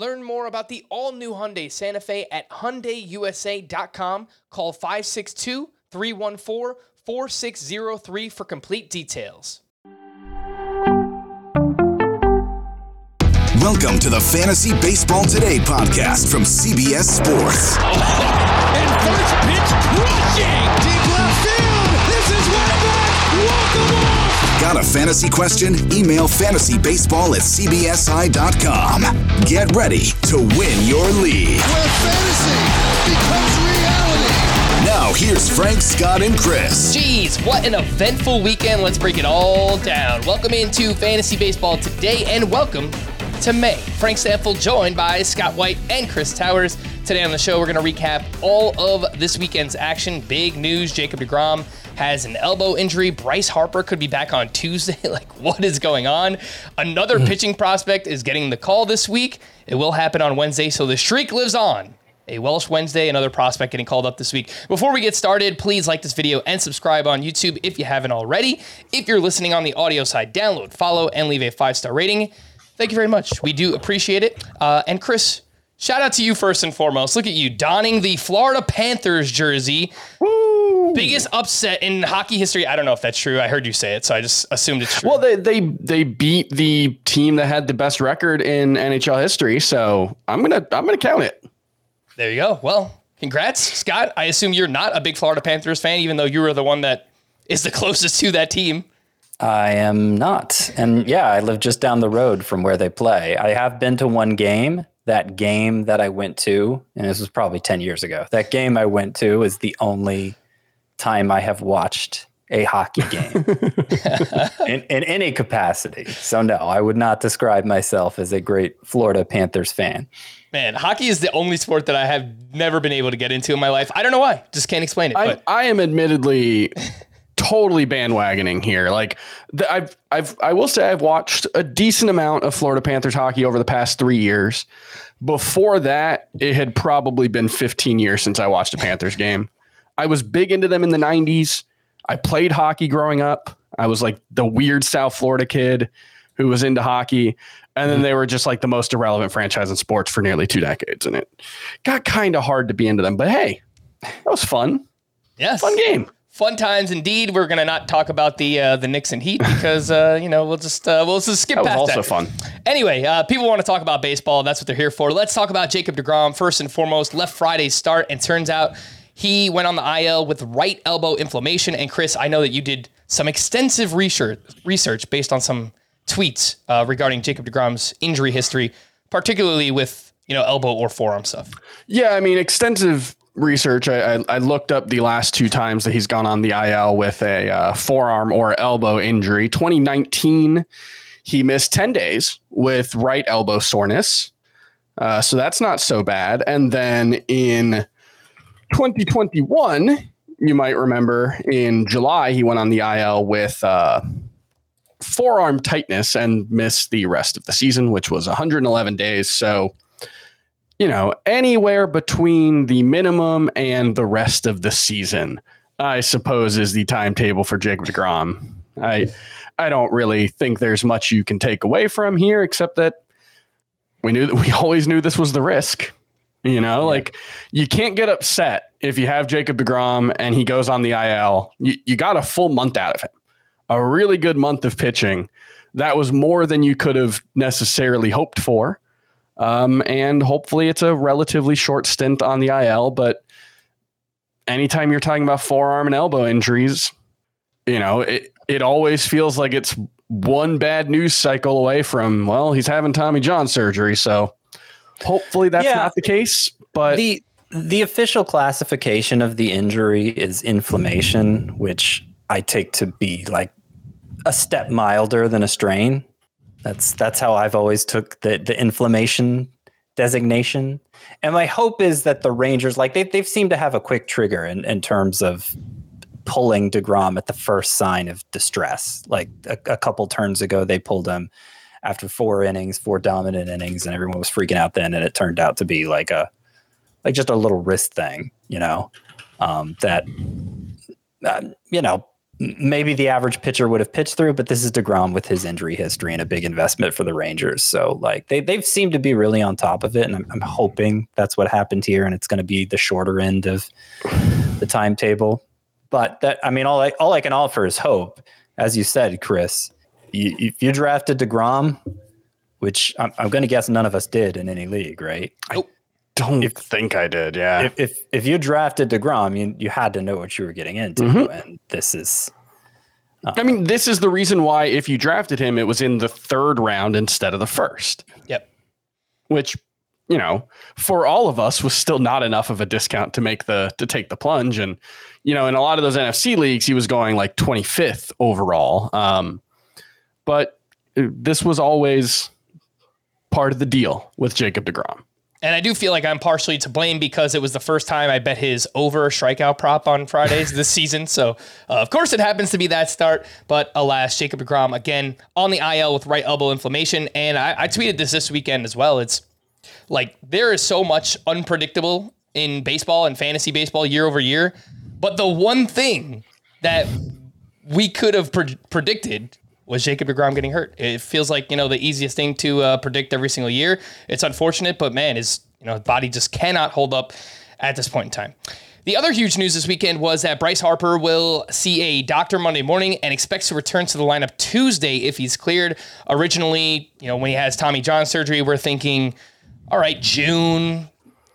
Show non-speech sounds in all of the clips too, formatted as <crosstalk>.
Learn more about the all-new Hyundai Santa Fe at hyundaiusa.com. Call 562-314-4603 for complete details. Welcome to the Fantasy Baseball Today podcast from CBS Sports. And first pitch crushing deep left field. This is way back. Walk 'em off. Got a fantasy question? Email fantasybaseball at cbsi.com. Get ready to win your league. Where fantasy becomes reality. Now, here's Frank, Scott, and Chris. Jeez, what an eventful weekend. Let's break it all down. Welcome into Fantasy Baseball today and welcome to May. Frank Stampfel joined by Scott White and Chris Towers. Today on the show, we're going to recap all of this weekend's action. Big news Jacob DeGrom has an elbow injury. Bryce Harper could be back on Tuesday. <laughs> like, what is going on? Another pitching prospect is getting the call this week. It will happen on Wednesday, so the streak lives on. A Welsh Wednesday, another prospect getting called up this week. Before we get started, please like this video and subscribe on YouTube if you haven't already. If you're listening on the audio side, download, follow, and leave a five star rating. Thank you very much. We do appreciate it. Uh, and Chris, shout out to you first and foremost. Look at you donning the Florida Panthers jersey. Biggest upset in hockey history. I don't know if that's true. I heard you say it, so I just assumed it's true. Well, they they they beat the team that had the best record in NHL history, so I'm gonna I'm gonna count it. there you go. Well, congrats, Scott. I assume you're not a big Florida Panthers fan, even though you were the one that is the <laughs> closest to that team. I am not. And yeah, I live just down the road from where they play. I have been to one game. That game that I went to, and this was probably 10 years ago, that game I went to is the only time I have watched a hockey <laughs> game in, in any capacity. So, no, I would not describe myself as a great Florida Panthers fan. Man, hockey is the only sport that I have never been able to get into in my life. I don't know why. Just can't explain it. I but I am admittedly totally bandwagoning here. Like the, I've I've I will say I've watched a decent amount of Florida Panthers hockey over the past three years. Before that, it had probably been 15 years since I watched a Panthers game. I was big into them in the 90s. I played hockey growing up. I was like the weird South Florida kid who was into hockey. And then they were just like the most irrelevant franchise in sports for nearly two decades. And it got kind of hard to be into them. But hey, that was fun. yes, Fun game. Fun times indeed. We're gonna not talk about the uh, the Knicks and Heat because uh, you know we'll just uh, we'll just skip That was past also that. fun. Anyway, uh, people want to talk about baseball. That's what they're here for. Let's talk about Jacob DeGrom first and foremost. Left Friday's start, and turns out he went on the IL with right elbow inflammation. And Chris, I know that you did some extensive research research based on some tweets uh, regarding Jacob DeGrom's injury history, particularly with you know elbow or forearm stuff. Yeah, I mean, extensive research. I, I, I looked up the last two times that he's gone on the IL with a uh, forearm or elbow injury. 2019, he missed 10 days with right elbow soreness. Uh, so that's not so bad. And then in 2021, you might remember in July, he went on the IL with uh, forearm tightness and missed the rest of the season, which was 111 days. So, you know, anywhere between the minimum and the rest of the season, I suppose, is the timetable for Jacob DeGrom. I, I don't really think there's much you can take away from here, except that we knew that we <laughs> always knew this was the risk. You know, like you can't get upset if you have Jacob DeGrom and he goes on the IL. You, you got a full month out of him, a really good month of pitching. That was more than you could have necessarily hoped for. Um, and hopefully it's a relatively short stint on the IL. But anytime you're talking about forearm and elbow injuries, you know, it, it always feels like it's one bad news cycle away from, well, he's having Tommy John surgery. So hopefully that's Yeah. not the case. But the the official classification of the injury is inflammation, which I take to be like a step milder than a strain. That's that's how I've always took the the inflammation designation. And my hope is that the Rangers, like they've they've seemed to have a quick trigger in, in terms of pulling DeGrom at the first sign of distress. Like a, a couple turns ago, they pulled him after four innings, four dominant innings, and everyone was freaking out then. And it turned out to be like a like just a little wrist thing, you know, um, that, uh, you know, maybe the average pitcher would have pitched through, but this is DeGrom with his injury history and a big investment for the Rangers. So, like, they, they've seemed to be really on top of it. And I'm, I'm hoping that's what happened here. And it's going to be the shorter end of the timetable. But that, I mean, all I, all I can offer is hope. As you said, Chris, you, if you drafted DeGrom, which I'm, I'm going to guess none of us did in any league, right? I don't think I did. Yeah. if if if you drafted Degrom, you you had to know what you were getting into, and this is I mean, this is the reason why if you drafted him, it was in the third round instead of the first, Yep. which, you know, for all of us was still not enough of a discount to make the to take the plunge. And, you know, in a lot of those NFBC leagues, he was going like 25th overall. Um, but this was always part of the deal with Jacob DeGrom. And I do feel like I'm partially to blame because it was the first time I bet his over strikeout prop on Fridays <laughs> this season. So, uh, of course, it happens to be that start. But alas, Jacob DeGrom again on the IL with right elbow inflammation. And I, I tweeted this this weekend as well. It's like there is so much unpredictable in baseball and fantasy baseball year over year. But the one thing that we could have pre- predicted was Jacob DeGrom getting hurt. It feels like you know the easiest thing to uh, predict every single year. It's unfortunate, but man, his you know body just cannot hold up at this point in time. The other huge news this weekend was that Bryce Harper will see a doctor Monday morning and expects to return to the lineup Tuesday if he's cleared. Originally, you know, when he has Tommy John surgery, we're thinking, all right, June.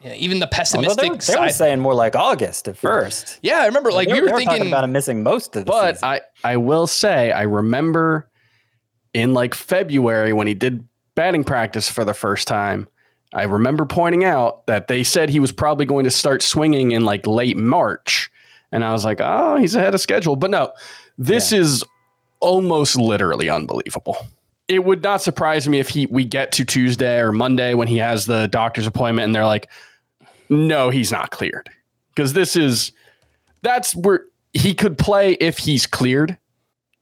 You know, even the pessimistic they, were- they were saying more like August at first. yeah, I remember like They we were talking thinking about him missing most of the But season. I, I will say, I remember in like February when he did batting practice for the first time, I remember pointing out that they said he was probably going to start swinging in like late March. And I was like, oh, he's ahead of schedule. But no, this is almost literally unbelievable. It would not surprise me if he we get to Tuesday or Monday when he has the doctor's appointment and they're like, no, he's not cleared. Because this is that's where he could play if he's cleared.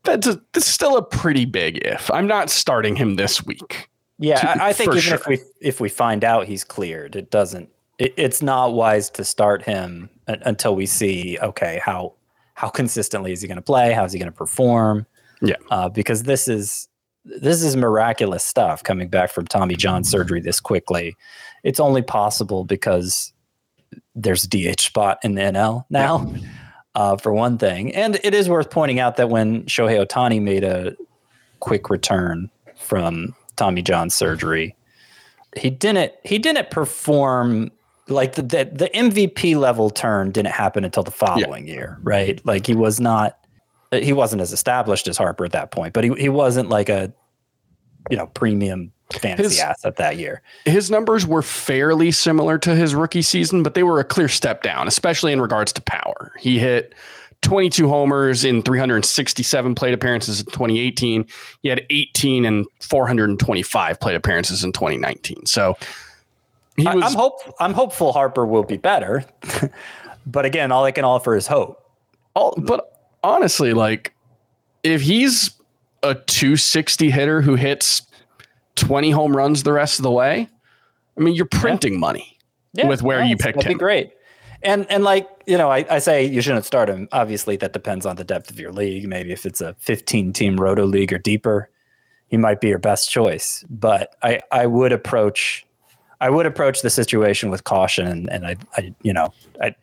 That's a, that's still a pretty big if. I'm not starting him this week. yeah, to- I, I think even if we if we find out he's cleared, it doesn't. It, it's not wise to start him until we see okay how how consistently is he going to play? How's he going to perform? Yeah. uh, because this is this is miraculous stuff coming back from Tommy John surgery this quickly. It's only possible because there's a DH spot in the NL now, uh, for one thing. And it is worth pointing out that when Shohei Ohtani made a quick return from Tommy John surgery, he didn't he didn't perform like the, the the MVP level turn didn't happen until the following year, right? Like he was not he wasn't as established as Harper at that point, but he, he wasn't like a you know premium fantasy His- asset that year. His numbers were fairly similar to his rookie season, but they were a clear step down, especially in regards to power. He hit 22 homers in 367 plate appearances in 2018. He had 18 and 425 plate appearances in 2019. So was I'm hope I'm hopeful Harper will be better, <laughs> but again, all I can offer is hope. all, but honestly, like if he's a 260 hitter who hits 20 home runs the rest of the way, I mean, you're printing money. with where you picked that'd him. Be great. And and like you know, I, I say you shouldn't start him. Obviously, that depends on the depth of your league. Maybe if it's a 15 team roto league or deeper, he might be your best choice. But I I would approach. I would approach the situation with caution, and, and I, I, you know, I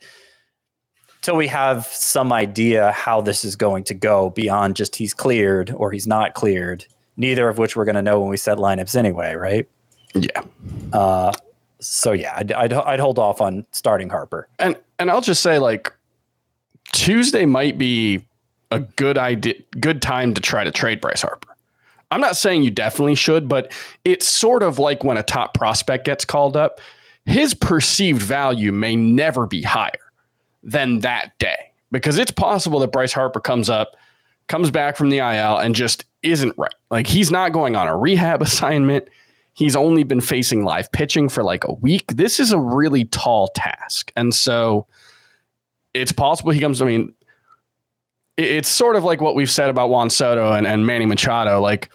till we have some idea how this is going to go beyond just he's cleared or he's not cleared. Neither of which we're going to know when we set lineups anyway, right? Yeah. Uh, so yeah, I'd, I'd I'd hold off on starting Harper. And and I'll just say like Tuesday might be a good idea good time to try to trade Bryce Harper. I'm not saying you definitely should, but it's sort of like when a top prospect gets called up, his perceived value may never be higher than that day because it's possible that Bryce Harper comes up, comes back from the IL and just isn't right. Like he's not going on a rehab <laughs> assignment. He's only been facing live pitching for like a week. This is a really tall task. And so it's possible he comes, I mean, it's sort of like what we've said about Juan Soto and, and Manny Machado. Like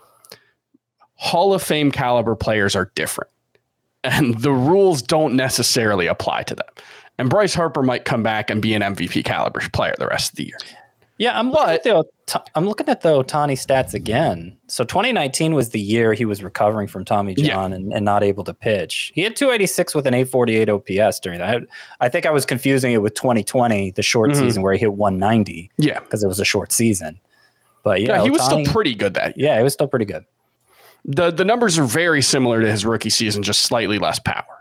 Hall of Fame caliber players are different, and the rules don't necessarily apply to them. And Bryce Harper might come back and be an MVP caliber player the rest of the year. Yeah, I'm looking, at the, I'm looking at the Ohtani stats again. So 2019 was the year he was recovering from Tommy John yeah. and, and not able to pitch. He had 286 with an 848 OPS during that. I think I was confusing it with 2020, the short mm-hmm. season where he hit 190. Yeah, because it was a short season. But yeah, yeah he Ohtani, was still pretty good that year. Yeah, he was still pretty good. The the numbers are very similar to his rookie season, just slightly less power.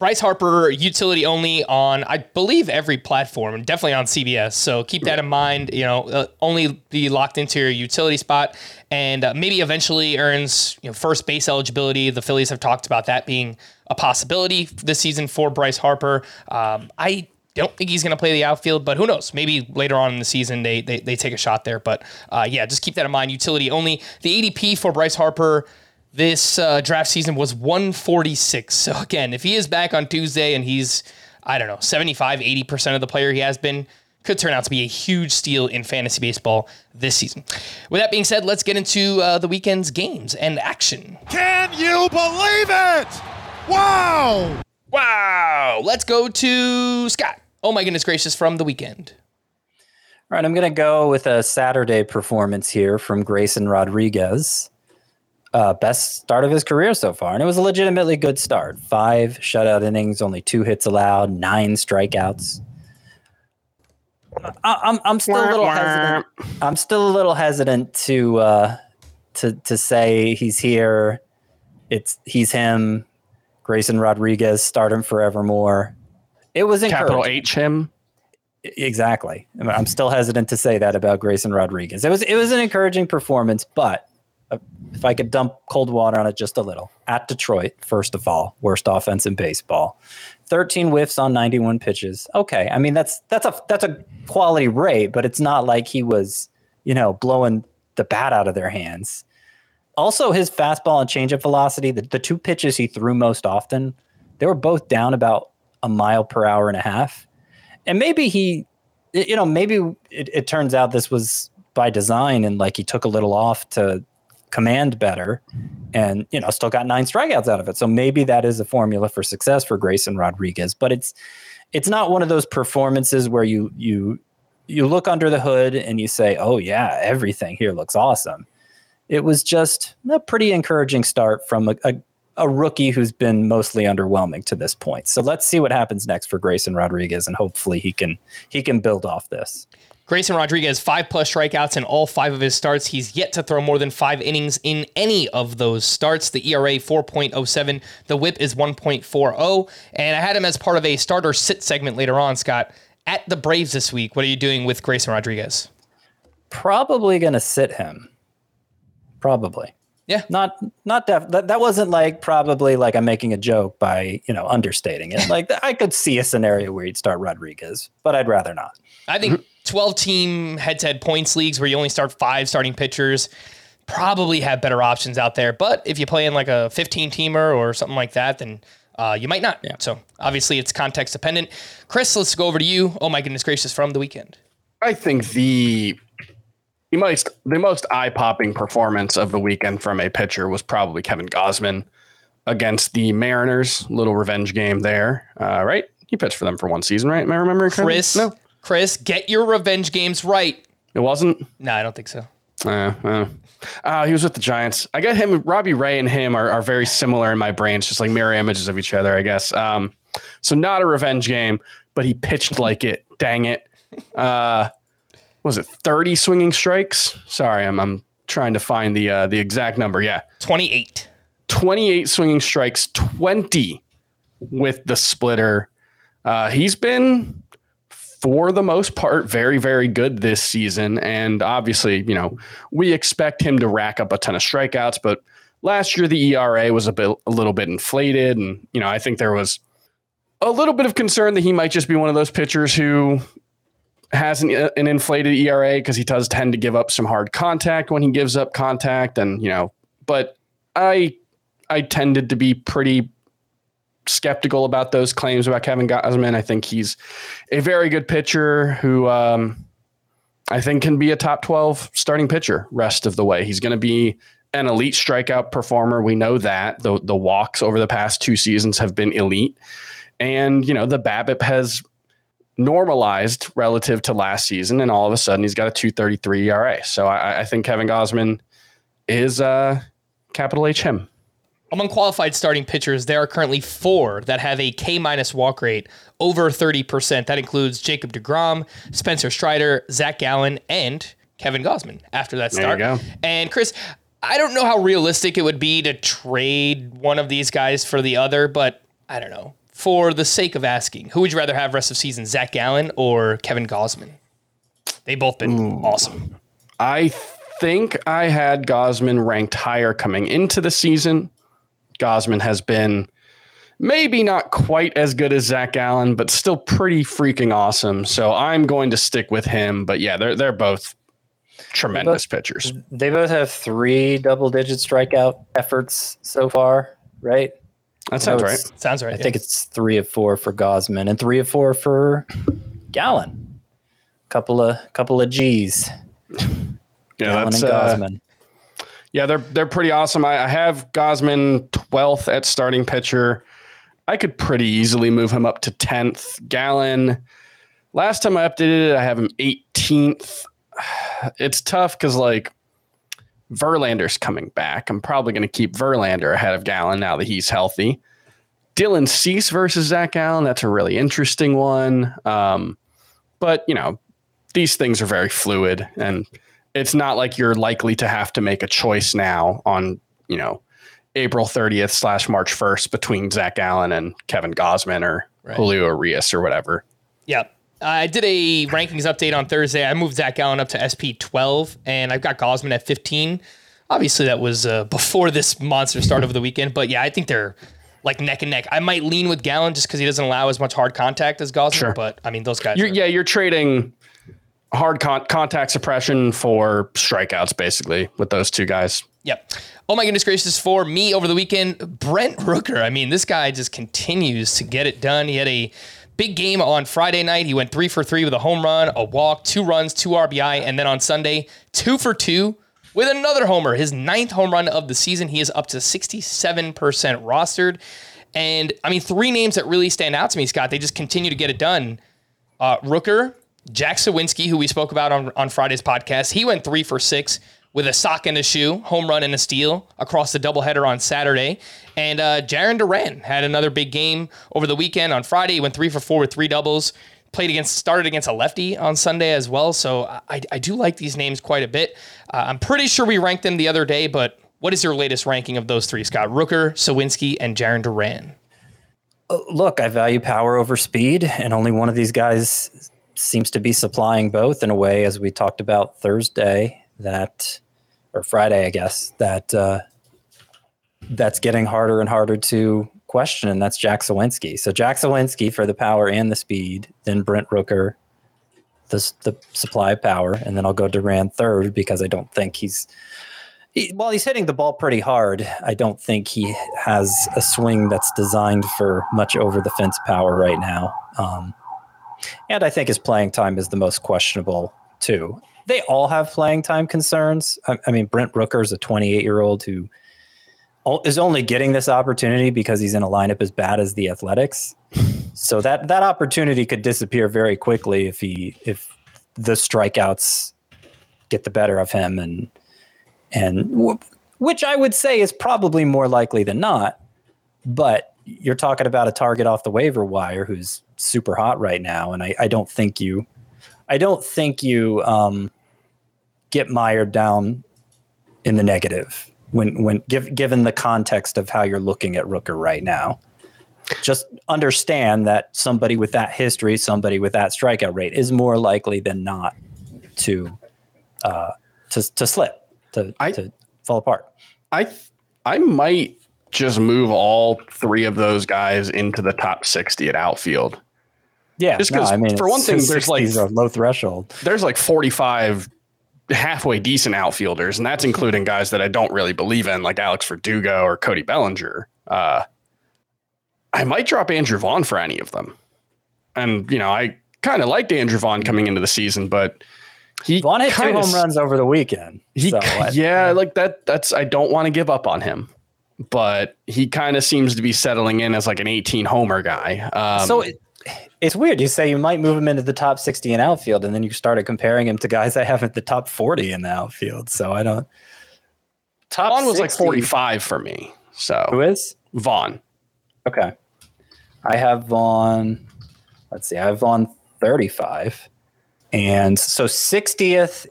Bryce Harper utility only on I believe every platform, definitely on CBS. So keep that in mind. You know, uh, only be locked into your utility spot, and uh, maybe eventually earns you know first base eligibility. The Phillies have talked about that being a possibility this season for Bryce Harper. Um, I don't think he's going to play the outfield, but who knows? Maybe later on in the season they they, they take a shot there. But uh, yeah, just keep that in mind. Utility only. The ADP for Bryce Harper this uh, draft season was 146. So again, if he is back on Tuesday and he's, I don't know, 75, 80% of the player he has been, could turn out to be a huge steal in fantasy baseball this season. With that being said, let's get into uh, the weekend's games and action. Can you believe it? Wow! Wow! Let's go to Scott. Oh my goodness gracious, from the weekend. All right, I'm going to go with a Saturday performance here from Grayson Rodriguez uh, best start of his career so far, and it was a legitimately good start. Five shutout innings, only two hits allowed, nine strikeouts. I, am I'm still a little hesitant. I'm still a little hesitant to uh, to to say he's here. It's he's him. Grayson Rodriguez, start him forevermore. It was capital H him. Exactly. I'm still hesitant to say that about Grayson Rodriguez. It was it was an encouraging performance, but Uh, if I could dump cold water on it just a little. At Detroit, first of all, worst offense in baseball. 13 whiffs on 91 pitches. Okay, I mean that's that's a that's a quality rate, but it's not like he was, you know, blowing the bat out of their hands. Also, his fastball and changeup velocity, the, the two pitches he threw most often, they were both down about a mile per hour and a half. And maybe he, you know, maybe it, it turns out this was by design and like he took a little off to command better and you know still got nine strikeouts out of it. So maybe that is a formula for success for grayson rodriguez but it's it's not one of those performances where you you you look under the hood and you say oh yeah everything here looks awesome. It was just a pretty encouraging start from a, a, a rookie who's been mostly underwhelming to this point. So let's see what happens next for grayson rodriguez and hopefully he can he can build off this Grayson Rodriguez, five plus strikeouts in all five of his starts. He's yet to throw more than five innings in any of those starts. The ERA 4.07, the whip is 1.40. And I had him as part of a starter sit segment later on, Scott. At the Braves this week, what are you doing with Grayson Rodriguez? Probably going to sit him. Probably. Yeah. Not not def- that that wasn't like probably like I'm making a joke by, you know, understating it. <laughs> Like I could see a scenario where you'd start Rodriguez, but I'd rather not. I think 12 team head to head points leagues where you only start five starting pitchers probably have better options out there. But if you play in like a 15 teamer or something like that, then uh, you might not. Yeah. So obviously it's context dependent. Chris, let's go over to you. Oh my goodness gracious, from the weekend. I think the the most the most eye popping performance of the weekend from a pitcher was probably Kevin Gausman against the Mariners. Little revenge game there, uh, right? He pitched for them for one season, right? Am I remembering Chris, no. Chris, get your revenge games right. It wasn't. No, I don't think so. Uh, uh, uh, he was with the Giants. I got him. Robbie Ray and him are, are very similar in my brain. It's just like mirror images of each other, I guess. Um, so not a revenge game, but he pitched like it. Dang it. Uh, was it 30 swinging strikes? Sorry, I'm, I'm trying to find the uh, the exact number. Yeah, 28. 28 swinging strikes, 20 with the splitter. Uh, he's been, for the most part, very, very good this season. And obviously, you know, we expect him to rack up a ton of strikeouts, but last year the ERA was a bit, a little bit inflated. And, you know, I think there was a little bit of concern that he might just be one of those pitchers who has an, an inflated ERA because he does tend to give up some hard contact when he gives up contact. And, you know, but I I tended to be pretty skeptical about those claims about Kevin Gausman. I think he's a very good pitcher who um, I think can be a top 12 starting pitcher rest of the way. He's going to be an elite strikeout performer. We know that the the walks over the past two seasons have been elite, and you know the BABIP has normalized relative to last season, and all of a sudden he's got a 2.33 ERA. So I, I think Kevin Gausman is uh, capital H him. Among qualified starting pitchers, there are currently four that have a K minus walk rate over 30%. That includes Jacob DeGrom, Spencer Strider, Zach Gallen, and Kevin Gausman after that start. And Chris, I don't know how realistic it would be to trade one of these guys for the other, but I don't know. For the sake of asking, who would you rather have rest of season, Zach Gallen or Kevin Gausman? They've both been awesome. I think I had Gausman ranked higher coming into the season. Gausman has been maybe not quite as good as Zach Gallen, but still pretty freaking awesome. So I'm going to stick with him. But yeah, they're they're both tremendous pitchers. They both have three double digit strikeout efforts so far, right? That sounds right. Sounds right. I think it's three of four for Gausman and three of four for Gallen. Couple of couple of G's. Yeah, Gallen that's and uh, Gausman. Yeah, they're they're pretty awesome. I, I have Gausman 12th at starting pitcher. I could pretty easily move him up to 10th. Gallen. Last time I updated it, I have him 18th. <sighs> It's tough because like Verlander's coming back. I'm probably going to keep Verlander ahead of Gallen now that he's healthy. Dylan Cease versus Zach Gallen. That's a really interesting one. Um, but you know, these things are very fluid and it's not like you're likely to have to make a choice now on, you know, April 30th slash March 1st between Zach Gallen and Kevin Gausman or Right. Julio Urías or whatever. Yeah. I did a rankings update on Thursday. I moved Zach Gallen up to SP 12, and I've got Gausman at 15. Obviously, that was uh, before this monster start over the weekend, but yeah, I think they're like neck and neck. I might lean with Gallen just because he doesn't allow as much hard contact as Gausman, Sure. but I mean, those guys. You're, are- yeah, you're trading hard con- contact suppression for strikeouts basically with those two guys. Yep. Oh my goodness gracious, for me over the weekend, Brent Rooker. I mean, this guy just continues to get it done. He had a big game on Friday night. He went three for three with a home run, a walk, two runs, two RBI, and then on Sunday, two for two with another homer. His ninth home run of the season. He is up to 67% rostered. And I mean, three names that really stand out to me, Scott. They just continue to get it done. Uh, Rooker, Jack Suwinski, who we spoke about on, on Friday's podcast, he went three for six with a sock and a shoe, home run and a steal across the doubleheader on Saturday. And uh, Jarren Duran had another big game over the weekend on Friday. He went three for four with three doubles. Played against, started against a lefty on Sunday as well. So I, I do like these names quite a bit. Uh, I'm pretty sure we ranked them the other day, but what is your latest ranking of those three, Scott? Rooker, Suwinski, and Jarren Duran. Look, I value power over speed, and only one of these guys seems to be supplying both in a way, as we talked about Thursday, that or Friday, I guess, that uh, that's getting harder and harder to question, and that's Jack Suwinski. So Jack Suwinski for the power and the speed, then Brent Rooker, the the supply of power, and then I'll go Duran third because I don't think he's he, while he's hitting the ball pretty hard, I don't think he has a swing that's designed for much over the fence power right now. Um, and I think his playing time is the most questionable too. They all have playing time concerns. I, I mean, Brent Rooker is a 28 year old who is only getting this opportunity because he's in a lineup as bad as the Athletics. So that that opportunity could disappear very quickly if he if the strikeouts get the better of him, and and w- which I would say is probably more likely than not. But you're talking about a target off the waiver wire who's super hot right now, and I, I don't think you, I don't think you um, get mired down in the negative when when give, given the context of how you're looking at Rooker right now. Just understand that somebody with that history, somebody with that strikeout rate, is more likely than not to uh, to to slip, to I- to fall apart. I I might just move all three of those guys into the top 60 at outfield. Yeah, Just 'cause, for one thing, there's like- 60s are low threshold. There's like 45 halfway decent outfielders, and that's including guys that I don't really believe in, like Alex Verdugo or Cody Bellinger. Uh, I might drop Andrew Vaughn for any of them. And, you know, I kind of liked Andrew Vaughn coming into the season, but he Vaughn hit two kinda home runs over the weekend. He, so I- yeah, like that. That's I don't want to give up on him, but he kind of seems to be settling in as like an 18 homer guy. Um, so it, it's weird. You say you might move him into the top 60 in outfield, and then you started comparing him to guys that have at the top 40 in the outfield. So I don't. Top Vaughn was like 45 for me. So who is Vaughn, Okay. I have Vaughn. Let's see. I have Vaughn 35. And so 60th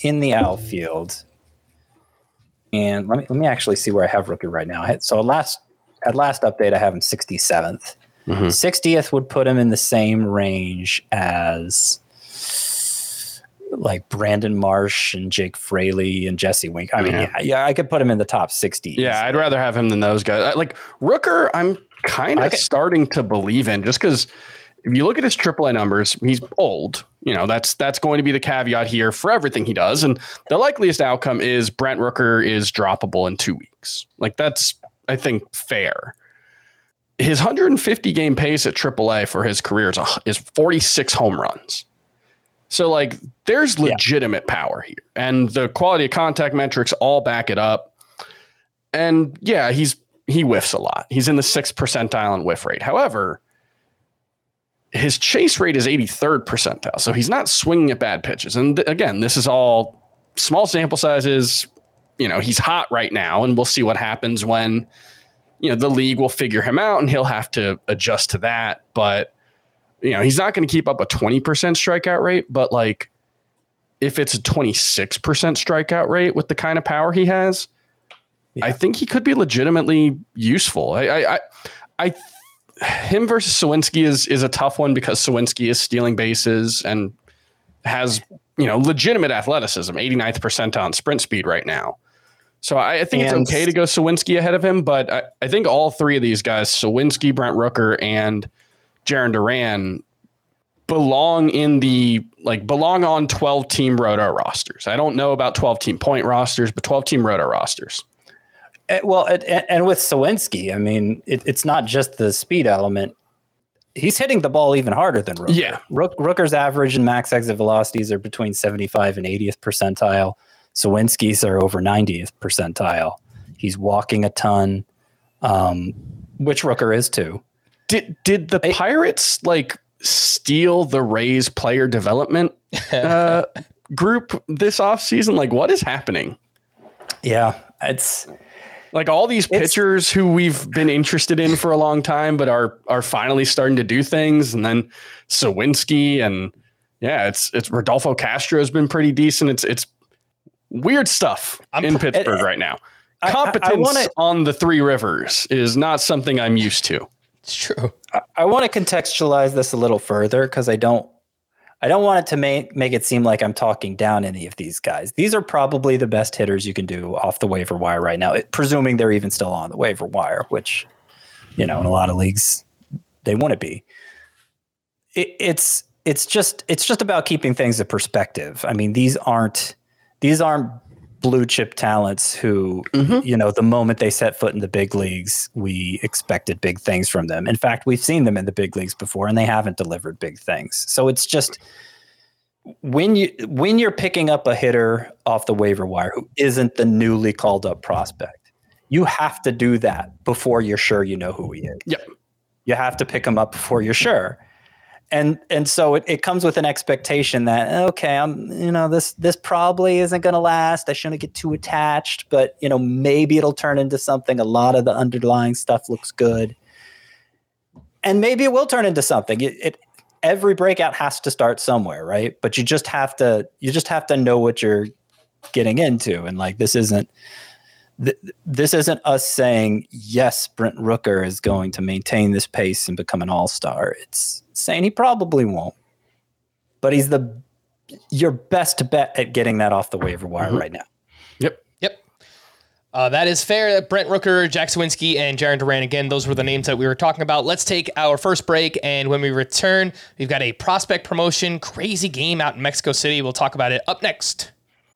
in the outfield. And let me let me actually see where I have Rooker right now. So last at last update, I have him 67th. Mhm. 60th would put him in the same range as like Brandon Marsh and Jake Fraley and Jesse Wink. I mean, Yeah. yeah, yeah, I could put him in the top 60. yeah, I'd rather have him than those guys. Like Rooker, I'm kind of starting to believe in just because if you look at his AAA numbers, he's old. You know, that's that's going to be the caveat here for everything he does. And the likeliest outcome is Brent Rooker is droppable in two weeks. Like that's I think fair. His 150 game pace at AAA for his career is, a, is 46 home runs. So like there's legitimate power here. And the quality of contact metrics all back it up. And yeah, he's he whiffs a lot. He's in the sixth percentile in whiff rate. However, his chase rate is 83rd percentile. So he's not swinging at bad pitches. And th- again, this is all small sample sizes. You know, he's hot right now, and we'll see what happens when, you know, the league will figure him out and he'll have to adjust to that. But, you know, he's not going to keep up a 20% strikeout rate, but like if it's a 26% strikeout rate with the kind of power he has, I think he could be legitimately useful. I, I, I, I him versus Suwinski is is a tough one because Suwinski is stealing bases and has you know legitimate athleticism, 89th percentile on sprint speed right now. So I, I think And- it's okay to go Suwinski ahead of him, but I, I think all three of these guys, Suwinski, Brent Rooker, and Jarren Duran, belong in the like belong on 12 team roto rosters. I don't know about 12 team point rosters, but 12 team roto rosters. Uh, Well, and, and- and with Suwinski, I mean, it, it's not just the speed element. He's hitting the ball even harder than Rooker. Yeah. Rook, Rooker's average and max exit velocities are between 75 and 80th percentile. Suwinski's are over 90th percentile. He's walking a ton, um, which Rooker is too. Did did the Pirates like steal the Rays player development <laughs> uh, group this offseason? Like what is happening? Yeah, it's Like all these pitchers who we've been interested in for a long time, but are are finally starting to do things, and then Suwinski and yeah, it's it's Rodolfo Castro has been pretty decent. It's it's weird stuff I'm in Pittsburgh I- uh, right now. I- I- I Competence wanna- on the three rivers is not something I'm used to. It's true. I want to contextualize this a little further because I don't I don't want it to make make it seem like I'm talking down any of these guys. These are probably the best hitters you can do off the waiver wire right now, it- presuming they're even still on the waiver wire, which you know in a lot of leagues they want to be. It, it's it's just it's just about keeping things in perspective. I mean, these aren't these aren't blue chip talents who mm-hmm. you know the moment they set foot in the big leagues we expected big things from them. In fact we've seen them in the big leagues before and they haven't delivered big things. So it's just when you when you're picking up a hitter off the waiver wire who isn't the newly called up prospect you have to do that before you're sure you know who he is. Yep. you have to pick him up before you're sure and and so it, it comes with an expectation that okay i'm you know this this probably isn't going to last. I shouldn't get too attached but you know maybe it'll turn into something. A lot of the underlying stuff looks good. And maybe it will turn into something. It, it every breakout has to start somewhere right? But you just have to you just have to know what you're getting into. And like this isn't th- this isn't us saying yes brent rooker is going to maintain this pace and become an all-star it's saying he probably won't but he's the your best bet at getting that off the waiver wire right now Yep. Yep. Uh, that is fair. Brent Rooker, Jack Suwinski, and Jarren Duran. Again, those were the names that we were talking about. Let's take our first break. And when we return, we've got a prospect promotion, crazy game out in Mexico City. We'll talk about it up next.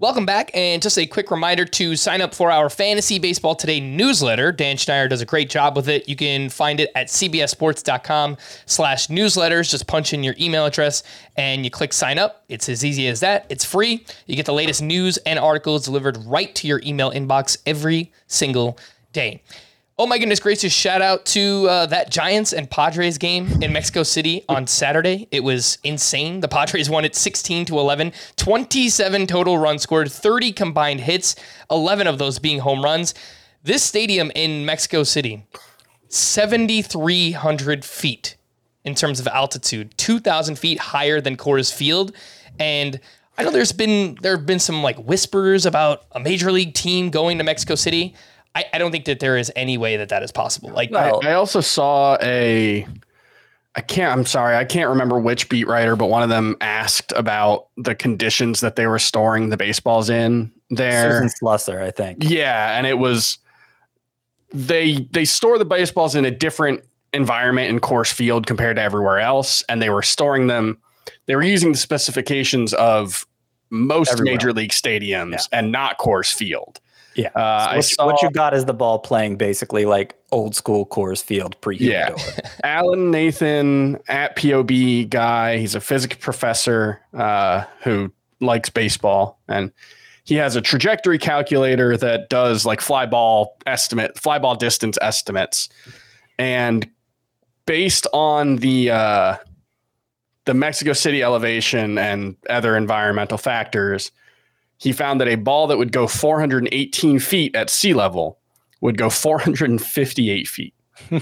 Welcome back, and just a quick reminder to sign up for our Fantasy Baseball Today newsletter. Dan Schneider does a great job with it. You can find it at cbssports.com slash newsletters. Just punch in your email address and you click sign up. It's as easy as that. It's free. You get the latest news and articles delivered right to your email inbox every single day. Oh my goodness gracious! Shout out to uh, that Giants and Padres game in Mexico City on Saturday. It was insane. The Padres <laughs> won it 16 to 11, 27 total runs scored, 30 combined hits, 11 of those being home runs. This stadium in Mexico City, 7,300 feet in terms of altitude, 2,000 feet higher than Coors Field, and I know there's been there have been some like whispers about a major league team going to Mexico City. I, I don't think that there is any way that that is possible. Like, I, I also saw a. I can't. I'm sorry. I can't remember which beat writer, but one of them asked about the conditions that they were storing the baseballs in there. susan slusser i think Yeah, and it was they they store the baseballs in a different environment in Coors Field compared to everywhere else, and they were storing them. They were using the specifications of most Everywhere. major league stadiums and not Coors Field. Yeah Uh, saw what you got is the ball playing basically like old school Coors Field pre Yeah. <laughs> Alan Nathan at POB guy. He's a physics professor uh, who likes baseball, and he has a trajectory calculator that does like fly ball estimate, fly ball distance estimates, and based on the uh, the Mexico City elevation and other environmental factors, he found that a ball that would go 418 feet at sea level would go 458 feet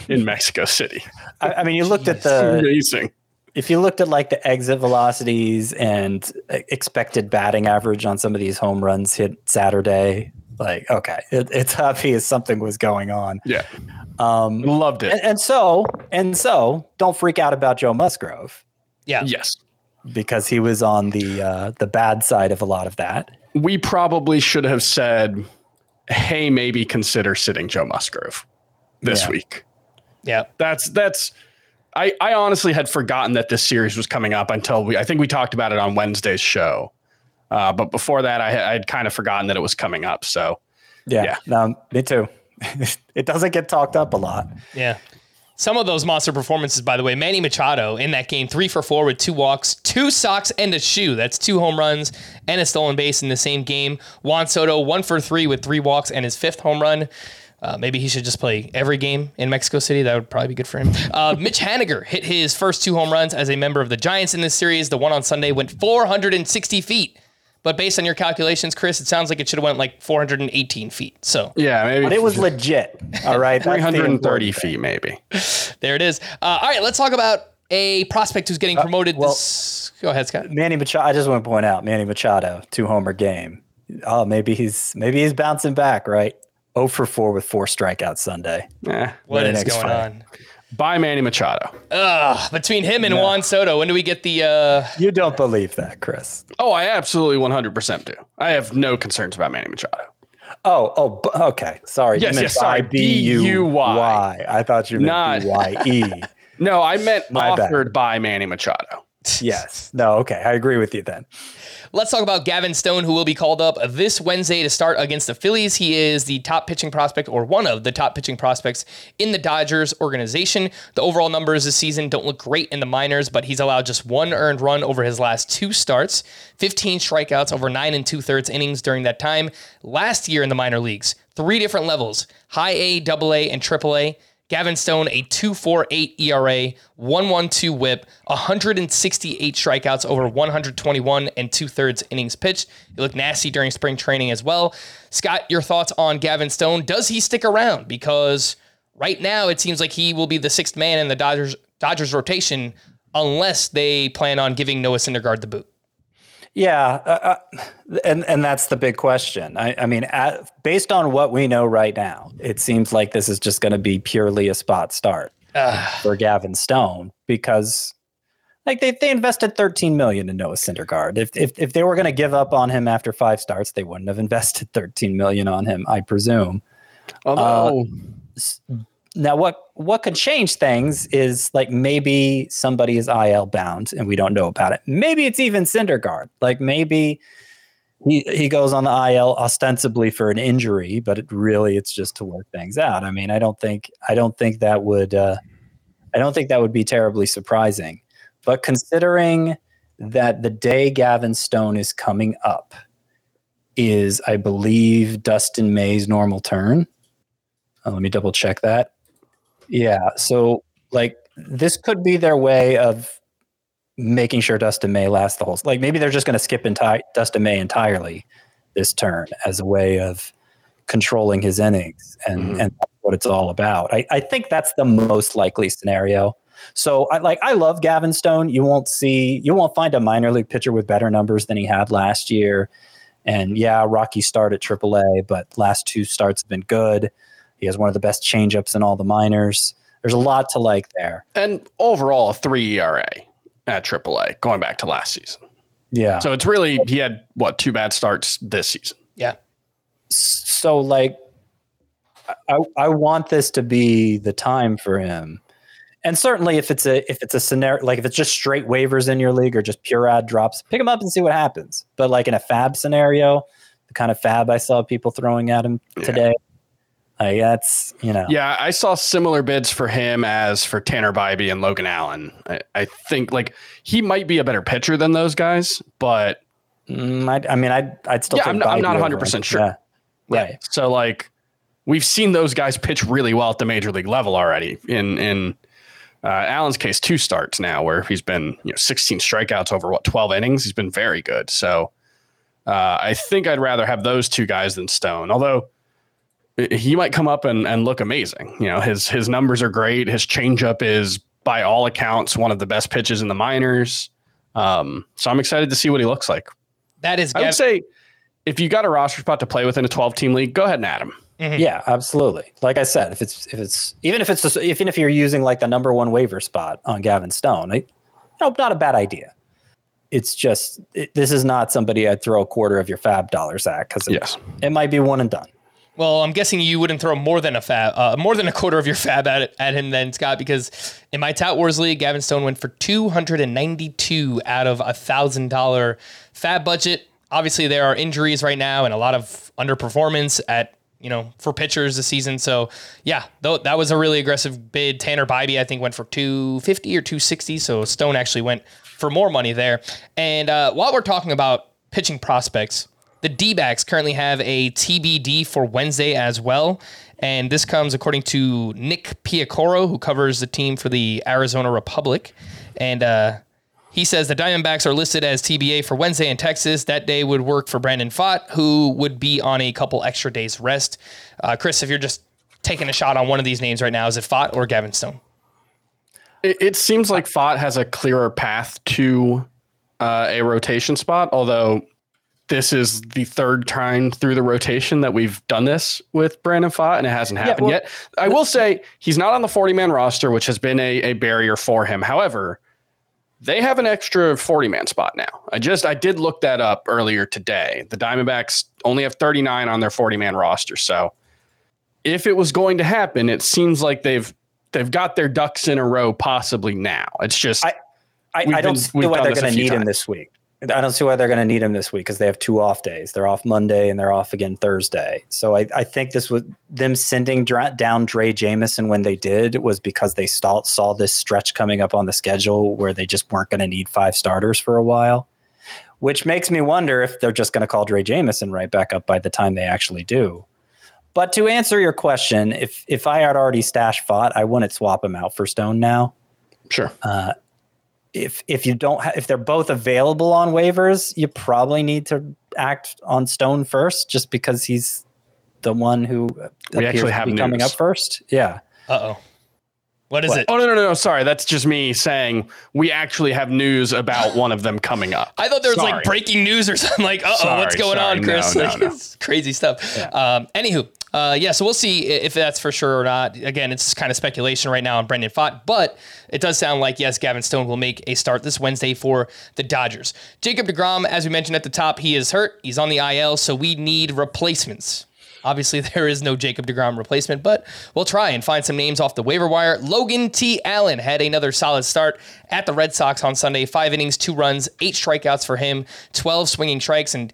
in <laughs> Mexico City. I, I mean you looked at the Amazing. if you looked at like the exit velocities and expected batting average on some of these home runs hit Saturday, like okay, it, it's obvious something was going on. Yeah. Um, Loved it. and, and so and so, don't freak out about Joe Musgrove yeah, yes. because he was on the uh, the bad side of a lot of that. We probably should have said, hey, maybe consider sitting Joe Musgrove this Yeah. week. yeah. That's that's I, I honestly had forgotten that this series was coming up until we I think we talked about it on Wednesday's show. Uh, but before that, I had I'd kind of forgotten that it was coming up. So Yeah, Yeah. no, me too. <laughs> it doesn't get talked up a lot. Yeah. Some of those monster performances, by the way, Manny Machado in that game, three for four with two walks, two socks, and a shoe. That's two home runs and a stolen base in the same game. Juan Soto, one for three with three walks and his fifth home run. Uh, maybe he should just play every game in Mexico City. That would probably be good for him. <laughs> Uh, Mitch Haniger hit his first two home runs as a member of the Giants in this series. The one on Sunday went 460 feet. But based on your calculations, Chris, it sounds like it should have went like 418 feet. So yeah, maybe But it was legit. All right, 330 feet, maybe. <laughs> there it is. Uh, all right, let's talk about a prospect who's getting promoted. well- this, go ahead, Scott. Manny Machado. I just want to point out Manny Machado, two homer game. Oh, maybe he's maybe he's bouncing back, right? 0 for 4 with four strikeouts Sunday. Eh. What Very is next going fight. on? Buy Manny Machado. Ugh, between him and Juan Soto, when do we get the? uh You don't believe that, Chris? Oh, I absolutely 100% do. I have no concerns about Manny Machado. Oh, oh, bu- okay. Sorry. Yes, you meant yes, sorry. B-U-Y. I thought you meant Not- B-Y-E. <laughs> No, I meant My bad. offered by Manny Machado. Yes. No, okay. I agree with you then. Let's talk about Gavin Stone, who will be called up this Wednesday to start against the Phillies. He is the top pitching prospect, or one of the top pitching prospects in the Dodgers organization. The overall numbers this season don't look great in the minors, but he's allowed just one earned run over his last two starts, 15 strikeouts over nine and two thirds innings during that time. Last year in the minor leagues, three different levels high A, double A, and triple A. Gavin Stone, a 2.48 ERA, 1.12 WHIP, 168 strikeouts over 121 and two thirds innings pitched. He looked nasty during spring training as well. Scott, your thoughts on Gavin Stone? Does he stick around? Because right now it seems like he will be the sixth man in the Dodgers Dodgers rotation unless they plan on giving Noah Syndergaard the boot. Yeah, uh, uh, and and that's the big question. I, I mean, at, based on what we know right now, it seems like this is just going to be purely a spot start for Gavin Stone because, like, they they invested 13 million in Noah Syndergaard. If if if they were going to give up on him after five starts, they wouldn't have <laughs> invested 13 million on him, I presume. Although, Now, what what could change things is like maybe somebody is IL bound and we don't know about it. Maybe it's even Syndergaard. Like maybe he he goes on the IL ostensibly for an injury, but it really it's just to work things out. I mean, I don't think I don't think that would uh, I don't think that would be terribly surprising. But considering that the day Gavin Stone is coming up is, I believe, Dustin May's normal turn. Uh, let me double check that. Yeah. So, like, this could be their way of making sure Dustin May lasts the whole. Like, maybe they're just going to skip enti- Dustin May entirely this turn as a way of controlling his innings, and mm-hmm. and what it's all about. I, I think that's the most likely scenario. So, I like I love Gavin Stone. You won't see, you won't find a minor league pitcher with better numbers than he had last year. And yeah, Rocky start at AAA, but last two starts have been good. He has one of the best changeups in all the minors. There's a lot to like there. and overall, a three ERA at AAA going back to last season. Yeah. So it's really, he had what, two bad starts this season. Yeah. so like I, I want this to be the time for him and certainly if it's a if it's a scenario like if it's just straight waivers in your league or just pure ad drops pick him up and see what happens but like in a fab scenario the kind of fab i saw people throwing at him today like that's you know Yeah, I saw similar bids for him as for Tanner Bibee and Logan Allen. I, I think like he might be a better pitcher than those guys, but Mm, I, I mean i'd, I'd still Yeah, take I'm not- I'm not 100% sure. Yeah. right So like we've seen those guys pitch really well at the major league level already. In in uh, Allen's case, two starts now where he's been you know 16 strikeouts over what 12 innings. He's been very good. So uh, I think I'd rather have those two guys than Stone. Although he might come up and, and look amazing. You know his his numbers are great. His changeup is by all accounts one of the best pitches in the minors. Um, so I'm excited to see what he looks like. That is I would say if you got a roster spot to play within a 12 team league, go ahead and add him. Yeah, absolutely. Like I said, if it's if it's even if it's just, even if you're using like the number one waiver spot on Gavin Stone, like, no, not a bad idea. It's just it, this is not somebody I'd throw a quarter of your fab dollars at because it, Yes. it might be one and done. Well, I'm guessing you wouldn't throw more than a fab, uh, more than a quarter of your fab at, at him then, Scott, because in my Tout Wars league, Gavin Stone went for 292 out of a thousand dollar fab budget. Obviously, there are injuries right now and a lot of underperformance at you know for pitchers this season. So yeah, though that was a really aggressive bid. Tanner Bibee, I think, went for 250 or 260. So Stone actually went for more money there. And uh, while we're talking about pitching prospects, the D backs currently have a TBD for Wednesday as well. And this comes according to Nick Piecoro, who covers the team for the Arizona Republic. And uh, he says the Diamondbacks are listed as TBA for Wednesday in Texas. That day would work for Brandon Pfaadt, who would be on a couple extra days rest. Uh, Chris, if you're just taking a shot on one of these names right now, is it Pfaadt or Gavin Stone? It, it seems like Pfaadt has a clearer path to uh, a rotation spot, although this is the third time through the rotation that we've done this with Brandon Pfaadt, and it hasn't happened well, yet. I will say he's not on the 40 man roster, which has been a, a barrier for him. However, they have an extra 40 man spot now. I just I did look that up earlier today. The Diamondbacks only have 39 on their 40 man roster. So if it was going to happen, it seems like they've they've got their ducks in a row possibly now. It's just I, I, I don't been- see why they're going to need him this week. I don't see why they're going to need him this week because they have two off days. They're off Monday and they're off again Thursday. So I, I think this was them sending dra- down Drey Jameson when they did was because they saw, saw this stretch coming up on the schedule where they just weren't going to need five starters for a while, which makes me wonder if they're just going to call Drey Jameson right back up by the time they actually do. But to answer your question, if if I had already stashed Pfaadt, I wouldn't swap him out for Stone now sure. Uh, if if you don't ha- if they're both available on waivers, you probably need to act on Stone first, just because he's the one who We appears actually to have be coming up first. Yeah, Uh oh. What is What? it? Oh no, no, no, no! Sorry, that's just me saying we actually have news about <gasps> one of them coming up. I thought there was Sorry. like breaking news or <laughs> something. Like, uh oh, what's going sorry. on, Chris? No, no, like, <laughs> no. it's crazy stuff. Um, anywho, uh, yeah, so we'll see if that's for sure or not. Again, it's kind of speculation right now on Brandon Pfaadt, but it does sound like yes, Gavin Stone will make a start this Wednesday for the Dodgers. Jacob Degrom, as we mentioned at the top, he is hurt. He's on the IL, so we need replacements. Obviously, <laughs> there is no Jacob DeGrom replacement, but we'll try and find some names off the waiver wire. Logan T. Allen had another solid start at the Red Sox on Sunday. Five innings, two runs, eight strikeouts for him, 12 swinging strikes, and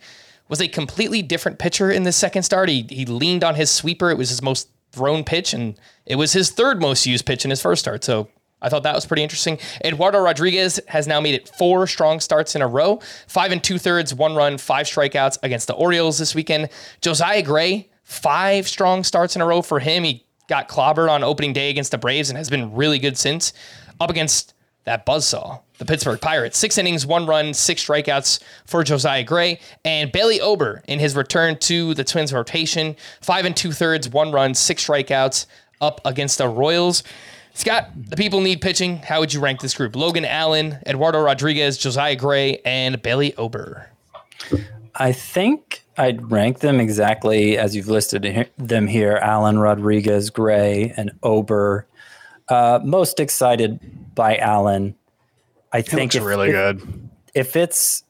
was a completely different pitcher in the second start. He, he leaned on his sweeper. It was his most thrown pitch, and it was his third most used pitch in his first start. So I thought that was pretty interesting. Eduardo Rodriguez has now made it four strong starts in a row, five and two thirds, one run, five strikeouts against the Orioles this weekend. Josiah Gray, five strong starts in a row for him. He got clobbered on opening day against the Braves and has been really good since. Up against that buzzsaw, the Pittsburgh Pirates. Six innings, one run, six strikeouts for Josiah Gray. And Bailey Ober in his return to the Twins rotation. Five and two thirds, one run, six strikeouts up against the Royals. Scott, the people need pitching. How would you rank this group? Logan Allen, Eduardo Rodriguez, Josiah Gray, and Bailey Ober. I think I'd rank them exactly as you've listed them here: Allen, Rodriguez, Gray, and Ober. Uh, most excited by Allen. I think it's really if- good. if it's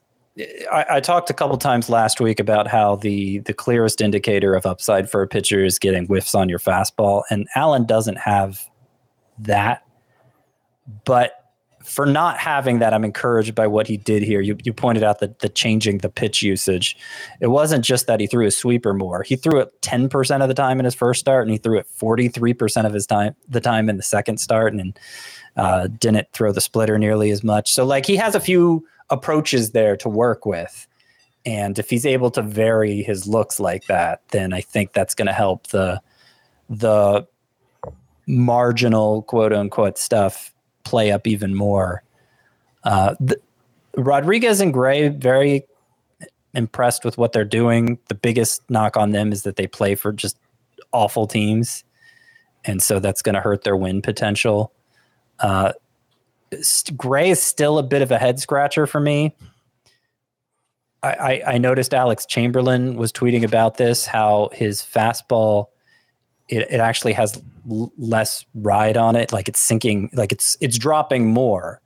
I, I talked a couple times last week about how the the clearest indicator of upside for a pitcher is getting whiffs on your fastball, and Allen doesn't have that. But for not having that, I'm encouraged by what he did here. You you pointed out that the changing the pitch usage. It wasn't just that he threw a sweeper more. He threw it 10% of the time in his first start, and he threw it 43% of his time the time in the second start, and uh, didn't throw the splitter nearly as much. So like he has a few approaches there to work with. And if he's able to vary his looks like that, then I think that's going to help the the marginal quote unquote stuff play up even more. Uh, the, Rodriguez and Gray very impressed with what they're doing. The biggest knock on them is that they play for just awful teams, and so that's going to hurt their win potential. Uh, Gray is still a bit of a head scratcher for me. I, I, I noticed Alex Chamberlain was tweeting about this, how his fastball it, it actually has l- less ride on it, like it's sinking, like it's it's dropping more,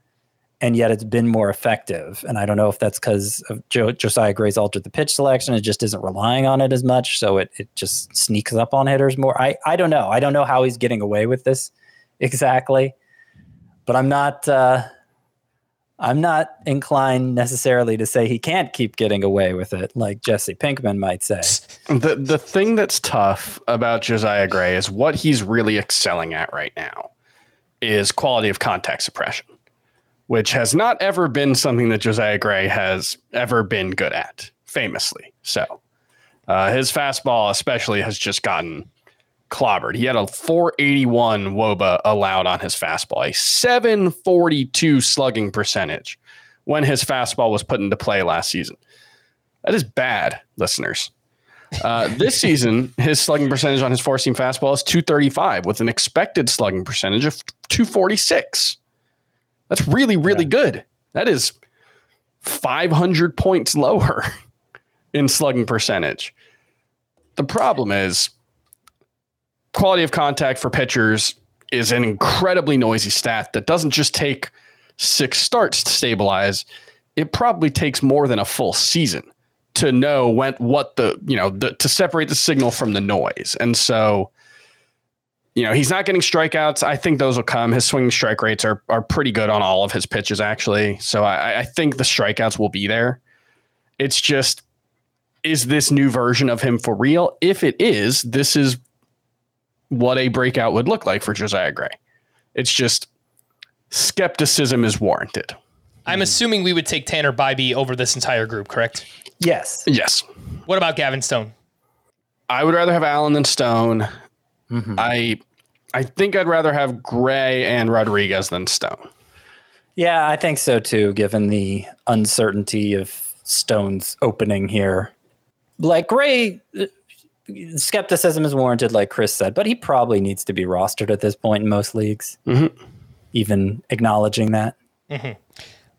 and yet it's been more effective. And I don't know if that's because jo- Josiah Gray's altered the pitch selection; it just isn't relying on it as much, so it it just sneaks up on hitters more. I I don't know. I don't know how he's getting away with this <laughs> exactly but I'm not uh, I'm not inclined necessarily to say he can't keep getting away with it, like Jesse Pinkman might say. The the thing that's tough about Josiah Gray is what he's really excelling at right now is quality of contact suppression, which has not ever been something that Josiah Gray has ever been good at, famously. So uh, his fastball, especially, has just gotten clobbered. He had a 481 woba allowed on his fastball, a 742 slugging percentage when his fastball was put into play last season. That is bad, listeners. Uh, this <laughs> season, his slugging percentage on his four seam fastball is 235 with an expected slugging percentage of 246. That's really, really good. That is 500 points lower <laughs> in slugging percentage. The problem is quality of contact for pitchers is an incredibly noisy stat that doesn't just take six starts to stabilize. It probably takes more than a full season to know when what the you know the, to separate the signal from the noise. And so, you know, he's not getting strikeouts. I think those will come. His swinging strike rates are are pretty good on all of his pitches actually. So I, I think the strikeouts will be there. It's just is this new version of him for real? If it is, this is what a breakout would look like for Josiah Gray. It's just skepticism is warranted. I'm hmm. assuming we would take Tanner Bibee over this entire group, correct? Yes. Yes. What about Gavin Stone? I would rather have Allen than Stone. Mm-hmm. I I think I'd rather have Gray and Rodriguez than Stone. Yeah, I think so too, given the uncertainty of Stone's opening here. Like Gray, skepticism is warranted, like Chris said, but he probably needs to be rostered at this point in most leagues, mm-hmm. even acknowledging that. Mm-hmm.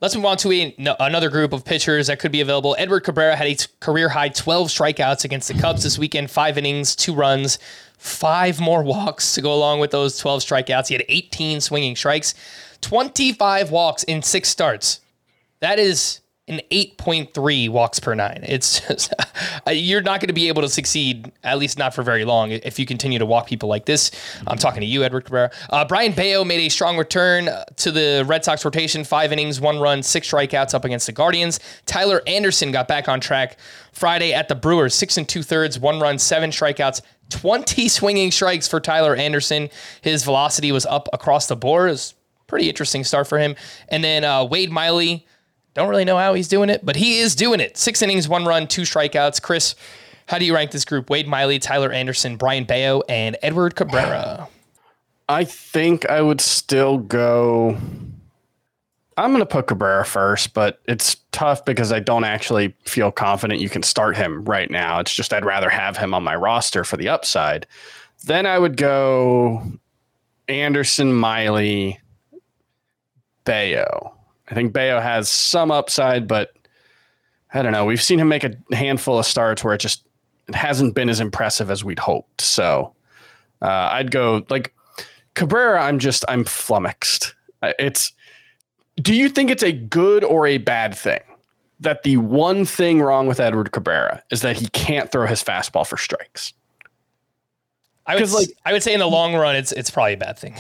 Let's move on to a, no, another group of pitchers that could be available. Edward Cabrera had a t- career high 12 strikeouts against the Cubs this weekend, five innings, two runs, five more walks to go along with those 12 strikeouts. He had 18 swinging strikes, 25 walks in six starts. That is an 8.3 walks per nine. It's just, <laughs> you're not going to be able to succeed, at least not for very long, if you continue to walk people like this. I'm talking to you, Edward Cabrera. Uh, Brayan Bello made a strong return to the Red Sox rotation, five innings, one run, six strikeouts up against the Guardians. Tyler Anderson got back on track Friday at the Brewers, six and two thirds, one run, seven strikeouts. 20 <laughs> swinging strikes for Tyler Anderson. His velocity was up across the board. It was pretty interesting start for him. And then uh, Wade Miley, don't really know how he's doing it, but he is doing it. Six innings, one run, two strikeouts. Chris, how do you rank this group? Wade Miley, Tyler Anderson, Brayan Bello, and Edward Cabrera. I think I would still go. I'm going to put Cabrera first, but it's tough because I don't actually feel confident you can start him right now. It's just I'd rather have him on my roster for the upside. Then I would go Anderson, Miley, Bello. I think Bello has some upside, but I don't know. We've seen him make a handful of starts where it just it hasn't been as impressive as we'd hoped. So uh, I'd go like Cabrera. I'm just I'm flummoxed. It's. Do you think it's a good or a bad thing that the one thing wrong with Edward Cabrera is that he can't throw his fastball for strikes? I would, like- I would say in the long run, it's it's probably a bad thing.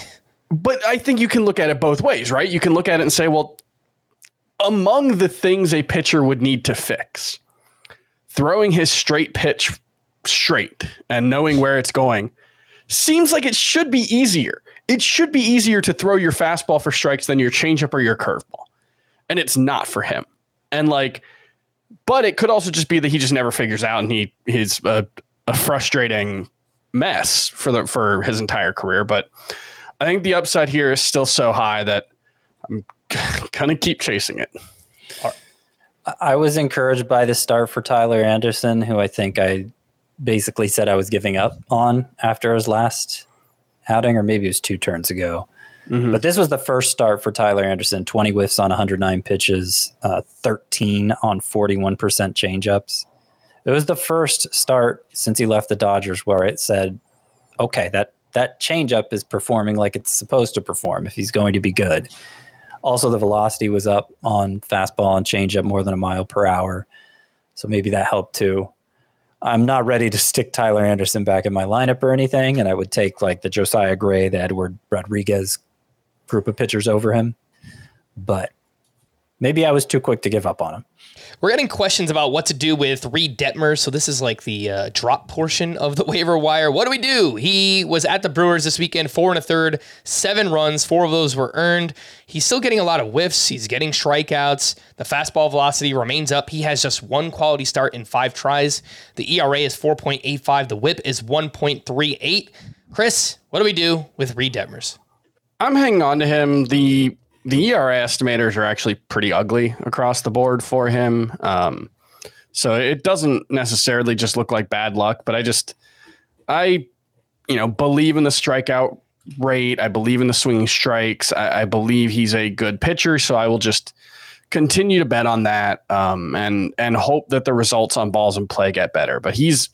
But I think you can look at it both ways, right? You can look at it and say, well, among the things a pitcher would need to fix, throwing his straight pitch straight and knowing where it's going seems like it should be easier. It should be easier to throw your fastball for strikes than your changeup or your curveball. And it's not for him. And like, but it could also just be that he just never figures out and he he's a, a frustrating mess for the for his entire career. But I think the upside here is still so high that I'm <laughs> gonna keep chasing it. I was encouraged by the start for Tyler Anderson, who I think I basically said I was giving up on after his last outing, or maybe it was two turns ago. But this was the first start for Tyler Anderson 20 whiffs on 109 pitches, uh, 13 on 41% changeups. It was the first start since he left the Dodgers where it said, okay, that, that changeup is performing like it's supposed to perform if he's going to be good. Also, the velocity was up on fastball and changeup more than a mile per hour. So maybe that helped too. I'm not ready to <laughs> stick Tyler Anderson back in my lineup or anything, and I would take like the Josiah Gray, the Edward Rodriguez group of pitchers over him. But maybe I was too quick to give up on him. We're getting questions about what to do with Reid Detmer. So this is like the uh, drop portion of the <laughs> waiver wire. What do we do? He was at the Brewers this weekend, four and a third, seven runs. Four of those were earned. He's still getting a lot of whiffs. He's getting strikeouts. The fastball velocity remains up. He has just one quality start in five tries. The ERA is 4.85. The WHIP is 1.38. Chris, what do we do with Reid Detmers? I'm hanging on to him. The the ERA estimators are actually pretty ugly across the board for him. Um, so it doesn't necessarily just look like bad luck, but I just I you know believe in the strikeout rate. I believe in the swinging strikes. I, I believe he's a good pitcher, so I will just continue to bet on that um, and and hope that the results on balls and play get better. But he's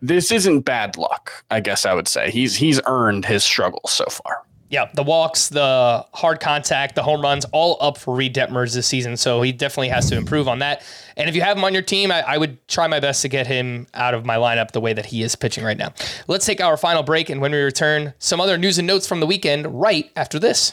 this isn't bad luck, I guess I would say. He's he's earned his struggles so far. Yeah, the walks, the hard contact, the home runs, all up for Reid Detmers this season. So he definitely has to improve on that. And if you have him on your team, I, I, would try my best to get him out of my lineup the way that he is pitching right now. Let's take our final break. And when we return, some other news and notes from the weekend right after this.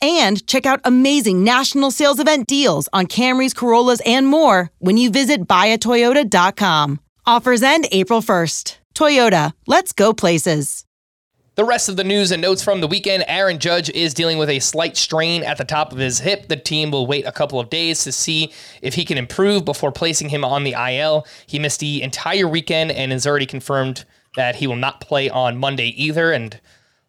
and check out amazing national sales event deals on Camrys, Corollas, and more when you visit buyatoyota.com. Offers end April 1st. Toyota, let's go places. The rest of the news and notes from the weekend Aaron Judge is dealing with a slight strain at the top of his hip. The team will wait a couple of days to see if he can improve before placing him on the IL. He missed the entire weekend and is already confirmed that he will not play on Monday either. And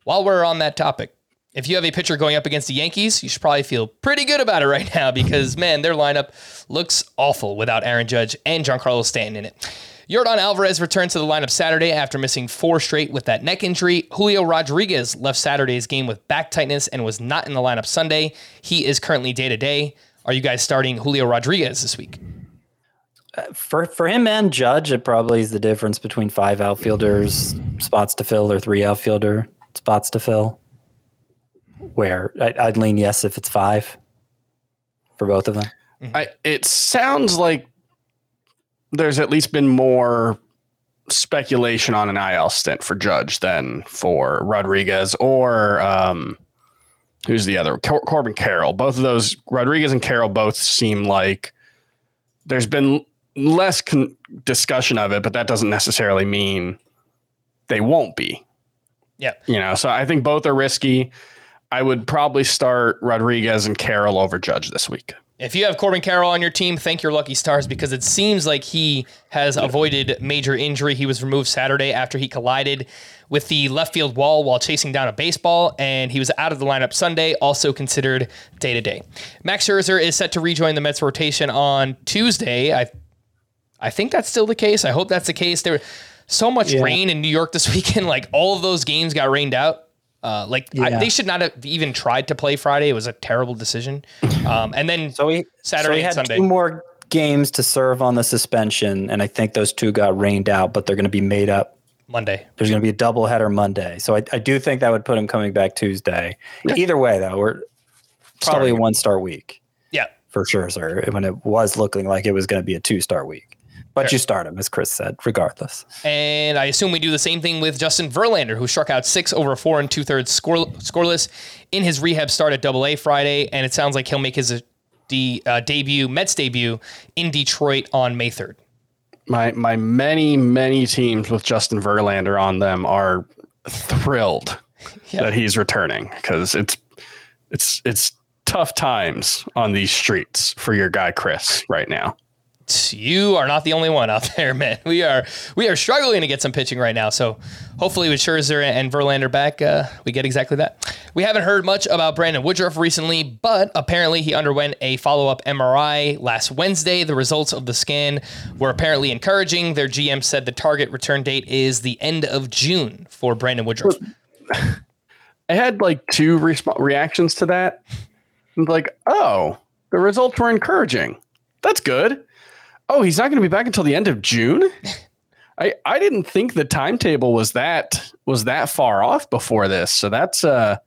while we're on that topic, if you have a pitcher going up against the Yankees, you should probably feel pretty good about it right <laughs> now because, man, their lineup looks awful without Aaron Judge and Giancarlo Stanton in it. Yordan Alvarez returned to the lineup Saturday after missing four straight with that neck injury. Julio Rodriguez left Saturday's game with back tightness and was not in the lineup Sunday. He is currently day to day. Are you guys starting Julio Rodriguez this week? Uh, for for him and Judge, it probably is the difference between five outfielders spots to fill or three outfielder spots to fill where I, would lean yes if it's five for both of them. I, it sounds like there's at least been more speculation on an IL stint for Judge than for Rodriguez or um, who's the other Cor- Corbin Carroll. Both of those Rodriguez and Carroll both seem like there's been less con- discussion of it, but that doesn't necessarily mean they won't be. Yeah, you know. So I think both are risky. I would probably start Rodriguez and Carroll over Judge this week. If you have Corbin Carroll on your team, thank your lucky stars because it seems like he has avoided major injury. He was removed Saturday after he collided with the left field wall while chasing down a baseball, and he was out of the lineup Sunday, also considered day to day. Max Scherzer is set to rejoin the Mets rotation on Tuesday. I, I think that's still the case. I hope that's the case. There was so much yeah. rain in New York this <laughs> weekend, like all of those games got rained out. Uh, like yeah. I, they should not have even tried to play Friday. It was a terrible decision. Um, and then so we Saturday so we had Sunday. two more games to serve on the suspension, and I think those two got rained out, but they're going to be made up Monday. There's going to be a doubleheader Monday, so I, I do think that would put him coming back Tuesday. Either way, though, we're probably a one star week. Yeah, for sure, sir. When it was looking like it was going to be a two star week. But you start him, as Chris said, regardless. And I assume we do the same thing with Justin Verlander, who struck out six over four and two thirds score, scoreless in his rehab start at Double A Friday, and it sounds like he'll make his uh, de, uh, debut, Mets debut, in Detroit on May third. My my many many teams with Justin Verlander on them are thrilled <laughs> yep. that he's returning because it's it's it's tough times on these streets for your guy Chris right now you are not the only one out <laughs> there, man. We are we are struggling to get some pitching right now. So hopefully with Scherzer and Verlander back, uh, we get exactly that. We haven't heard much about Brandon Woodruff recently, but apparently he underwent a follow up MRI last Wednesday. The results of the scan were apparently encouraging. Their GM said the target return date is the end of June for Brandon Woodruff. I had like two resp- reactions to that. I was Like, oh, the results were encouraging. That's good Oh, he's not going to be back until the end of June. <laughs> I I didn't think the timetable was that was that far off before this. So that's uh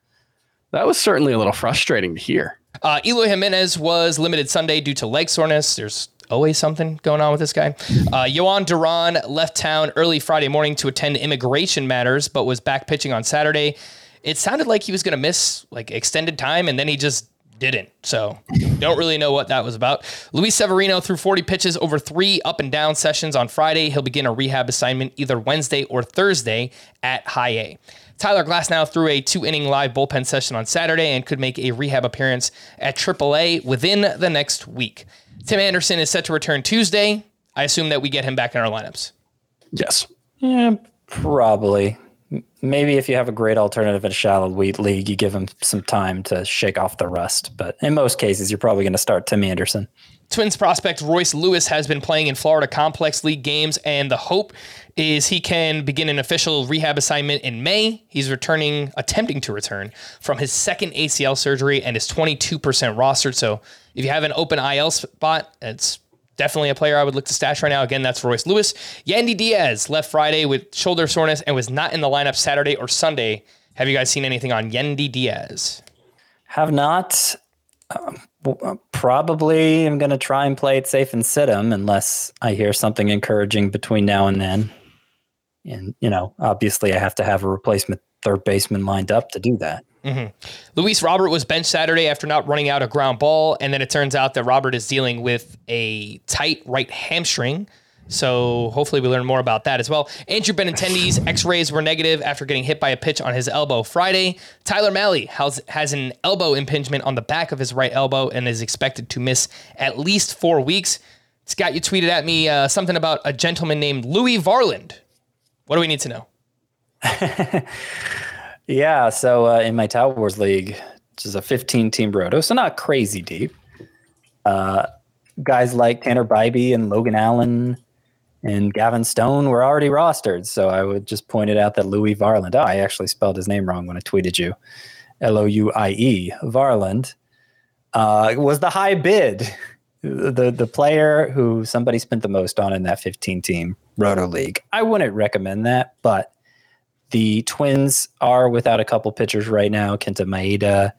that was certainly a little frustrating to hear. Uh, Eloy Jimenez was limited Sunday due to leg soreness. There's always something going on with this guy. Uh, Jhoan Duran left town early Friday morning to attend immigration matters, but was back pitching on Saturday. It sounded like he was going to miss like extended time, and then he just didn't. So don't really know what that was about. Luis Severino threw 40 pitches over three up and down sessions on Friday. He'll begin a rehab assignment either Wednesday or Thursday at High A. Tyler Glasnow threw a two inning live bullpen session on Saturday and could make a rehab appearance at AAA within the next week. Tim Anderson is set to return Tuesday. I assume that we get him back in our lineups. Yes. Yeah, probably. Maybe if you have a great alternative in a shallow wheat league, you give him some time to shake off the rust. But in most cases, you're probably going to start Tim Anderson. Twins prospect Royce Lewis has been playing in Florida Complex League games, and the hope is he can begin an official rehab assignment in May. He's returning, attempting to return from his second ACL surgery and is 22% rostered. So if you have an open IL spot, it's definitely a player I would look to stash right now. Again, that's Royce Lewis. Yandy Diaz left Friday with shoulder soreness and was not in the lineup Saturday or Sunday. Have you guys seen anything on Yandy Diaz? Have not. Uh, probably am going to try and play it safe and sit him unless I hear something encouraging between now and then. And, you know, obviously I have to have a replacement third baseman lined up to do that. Luis Robert was benched Saturday after not running out a ground ball, and then it turns out that Robert is dealing with a tight right hamstring. So hopefully we learn more about that as well. Andrew Benintendi's <sighs> X-rays were negative after getting hit by a pitch on his elbow Friday. Tyler Mahle has, has an elbow impingement on the back of his right elbow and is expected to miss at least four weeks. Scott, you tweeted at me uh, something about a gentleman named Louie Varland. What do we need to know? <laughs> Yeah, so uh, in my Tout Wars League, which is a 15 team roto, so not crazy deep. Uh, guys like Tanner Bibee and Logan Allen and Gavin Stone were already rostered. So I would just point it out that Louie Varland, oh, I actually spelled his name wrong when I tweeted you, L O U I E, Varland, uh, was the high bid. The, the player who somebody spent the most on in that 15 team roto league. I wouldn't recommend that, but the Twins are without a couple pitchers right now, Kenta Maeda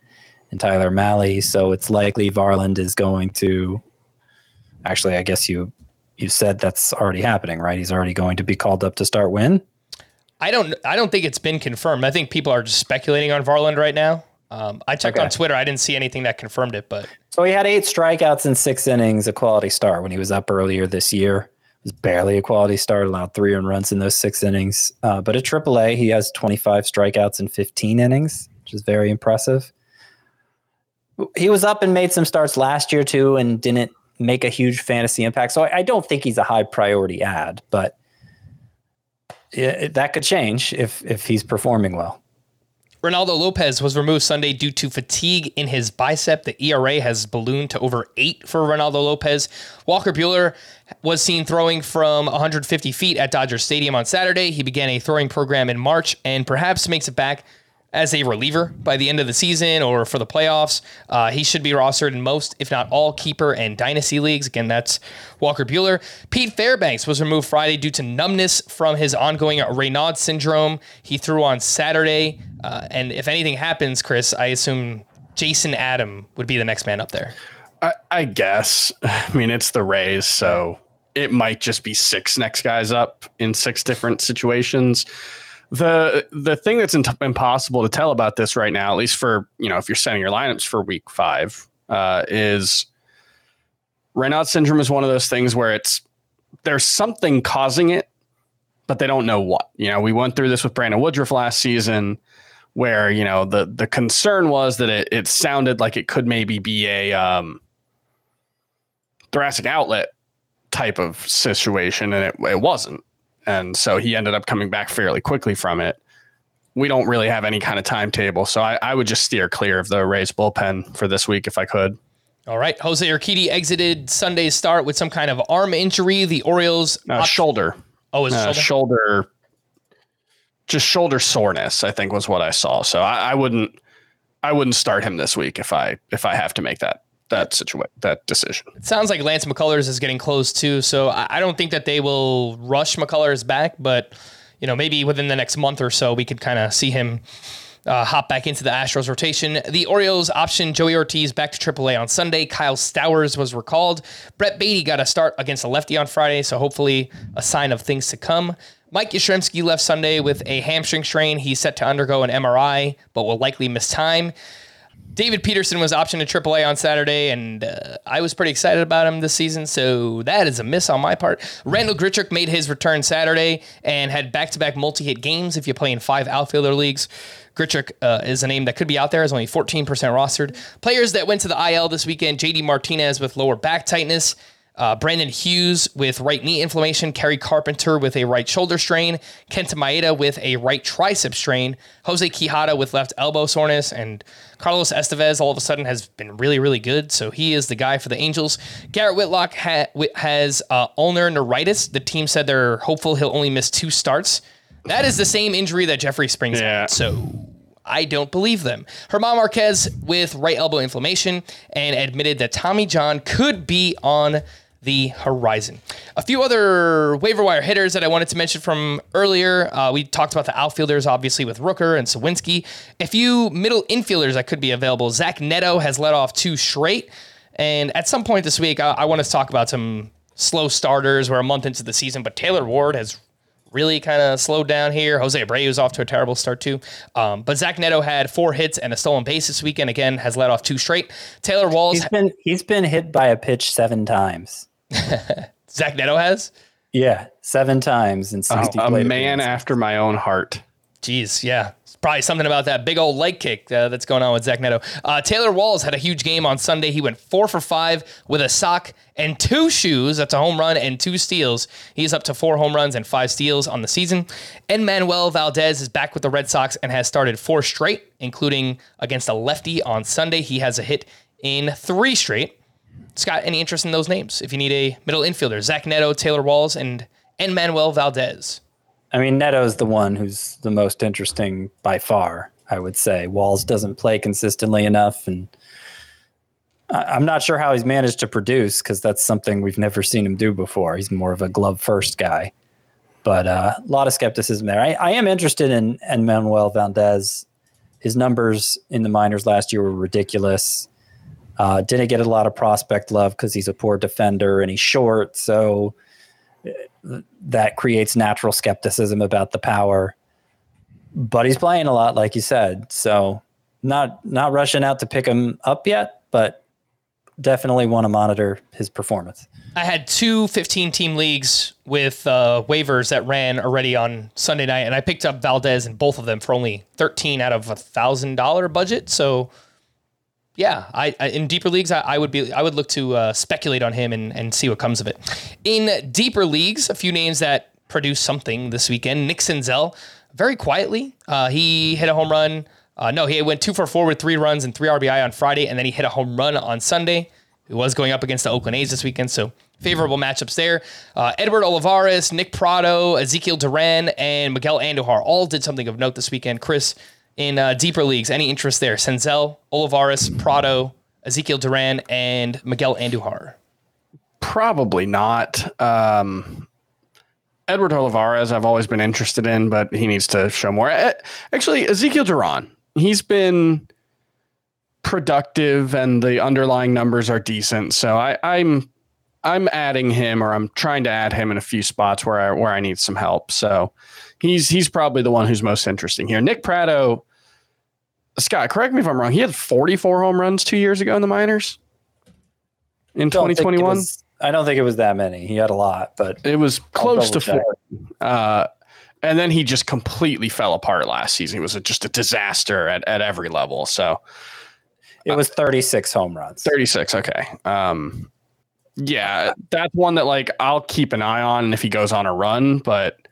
and Tyler Mahle. So it's likely Varland is going to. Actually, I guess you you said that's already happening, right? He's already going to be called up to start win. I don't. I don't think it's been confirmed. I think people are just speculating on Varland right now. Um, I checked Okay. on Twitter. I didn't see anything that confirmed it, but So he had eight strikeouts in six innings, a quality start when he was up earlier this year. Was barely a quality start, allowed three earned runs in those six innings. Uh, but at AAA, he has 25 strikeouts in 15 innings, which is very impressive. He was up and made some starts last year too, and didn't make a huge fantasy impact. So I, I don't think he's a high priority ad, but it- that could change if if he's performing well. Reynaldo Lopez was removed Sunday due to fatigue in his bicep. The ERA has ballooned to over eight for Reynaldo Lopez. Walker Buehler was seen throwing from 150 feet at Dodger Stadium on Saturday. He began a throwing program in March and perhaps makes it back as a reliever by the end of the season or for the playoffs. Uh, he should be rostered in most, if not all, keeper and dynasty leagues. Again, that's Walker Buehler. Pete Fairbanks was removed Friday due to numbness from his ongoing Raynaud syndrome. He threw on Saturday. Uh, and if anything happens, Chris, I assume Jason Adam would be the next man up there. I, I guess. <laughs> I mean, it's the Rays, so it might just be six next guys up in six different situations. The the thing that's in- impossible to tell about this right now, at least for you know, if you're setting your lineups for week five, uh, is Raynaud syndrome is one of those things where it's there's something causing it, but they don't know what. You know, we went through this with Brandon Woodruff last season where you know the the concern was that it, it sounded like it could maybe be a um, thoracic outlet type of situation, and it, it wasn't. And so he ended up coming back fairly quickly from it. We don't really have any kind of timetable, so I, I would just steer clear of the Rays bullpen for this week if I could. All right. Jose Urquidy exited Sunday's start with some kind of arm injury. The Orioles. Uh, shoulder, oh, is uh, shoulder? shoulder, just shoulder soreness. I think was what I saw. So I, I wouldn't, I wouldn't start him this week if I if I have to make that that situation that decision. It sounds like Lance McCullers is getting close too. So I don't think that they will rush McCullers back, but you know maybe within the next month or so we could kind of see him uh, hop back into the Astros rotation. The Orioles option Joey Ortiz back to AAA on Sunday. Kyle Stowers was recalled. Brett Baty got a start against a lefty on Friday, so hopefully a sign of things to come. Mike Yastrzemski left Sunday with a hamstring strain. He's set to undergo an MRI, but will likely miss time. David Peterson was optioned to AAA on Saturday, and uh, I was pretty excited about him this season, so that is a miss on my part. Randall Grichuk made his return Saturday and had back to back multi hit games if you play in five outfielder leagues. Grichuk uh, is a name that could be out there, is only 14% rostered. Players that went to the IL this weekend JD Martinez with lower back tightness. Uh, Brandon Hughes with right knee inflammation, Kerry Carpenter with a right shoulder strain, Kenta Maeda with a right tricep strain, Jose Quijada with left elbow soreness, and Carlos Estevez all of a sudden has been really, really good. So he is the guy for the Angels. Garrett Whitlock ha- has uh, ulnar neuritis. The team said they're hopeful he'll only miss two starts. That is the same injury that Jeffrey Springs Yeah. had. So I don't believe them. German Marquez with right elbow inflammation and admitted that Tommy John could be on the horizon. A few other waiver wire hitters that I wanted to mention from earlier. Uh, we talked about the outfielders, obviously, with Rooker and Suwinski. A few middle infielders that could be available. Zach Neto has let off two straight. And at some point this week, I, I want to talk about some slow starters. We're a month into the season, but Taylor Ward has really kind of slowed down here. Jose Abreu's off to a terrible start too. Um, but Zach Neto had four hits and a stolen base this weekend. Again, has let off two straight. Taylor Walls, He's been he's been hit by a pitch seven times. <laughs> Zach Neto has. Yeah, seven times in sixty. a man appearances. after my own heart. Jeez, yeah. It's probably something about that big old leg kick uh, that's going on with Zach Neto. Uh, Taylor Walls had a huge game on Sunday. He went four for five with a sock and two shoes. That's a home run and two steals. He's up to four home runs and five steals on the season. And Manuel Valdez is back with the Red Sox and has started four straight, including against a lefty on Sunday. He has a hit in three straight. Scott, any interest in those names? If you need a middle infielder, Zach Neto, Taylor Walls, and and Manuel Valdez. I mean, Neto's the one who's the most interesting by far. I would say Walls doesn't play consistently enough, and I'm not sure how he's managed to produce because that's something we've never seen him do before. He's more of a glove first guy, but uh, a lot of skepticism there. I, I am interested in, in Manuel Valdez. His numbers in the minors last year were ridiculous. Uh, didn't get a lot of prospect love because he's a poor defender and he's short. So that creates natural skepticism about the power. But he's playing a lot, like you said. So not not rushing out to pick him up yet, but definitely want to monitor his performance. I had two 15 team leagues with uh, waivers that ran already on Sunday night, and I picked up Valdez in both of them for only 13 out of a thousand dollar budget. So, yeah, I, I in deeper leagues, I, I would be I would look to uh, speculate on him and, and see what comes of it. In deeper leagues, a few names that produced something this weekend. Nick Senzel, very quietly, uh, he hit a home run. Uh, no, he went two for four with three runs and three RBI on Friday, and then he hit a home run on Sunday. He was going up against the Oakland A's this weekend, so favorable matchups there. Uh, Edward Olivares, Nick Pratto, Ezekiel Duran, and Miguel Andujar all did something of note this weekend. Chris, in uh, deeper leagues, any interest there? Senzel, Olivares, Pratto, Ezekiel Duran, and Miguel Andujar. Probably not. Um, Edward Olivares, I've always been interested in, but he needs to show more. Actually, Ezekiel Duran, he's been productive, and the underlying numbers are decent. So I, I'm I'm adding him, or I'm trying to add him in a few spots where I where I need some help. So he's he's probably the one who's most interesting here. Nick Pratto, Scott, correct me if I'm wrong. He had 44 home runs two years ago in the minors in Don't think it 2021. I don't think it was that many. He had a lot, but It was close to check. four. Uh, and then he just completely fell apart last season. He was a, just a disaster at, at every level. So it was 36 home runs. 36. Okay. Um, yeah, that's one that like I'll keep an eye on if he goes on a run, but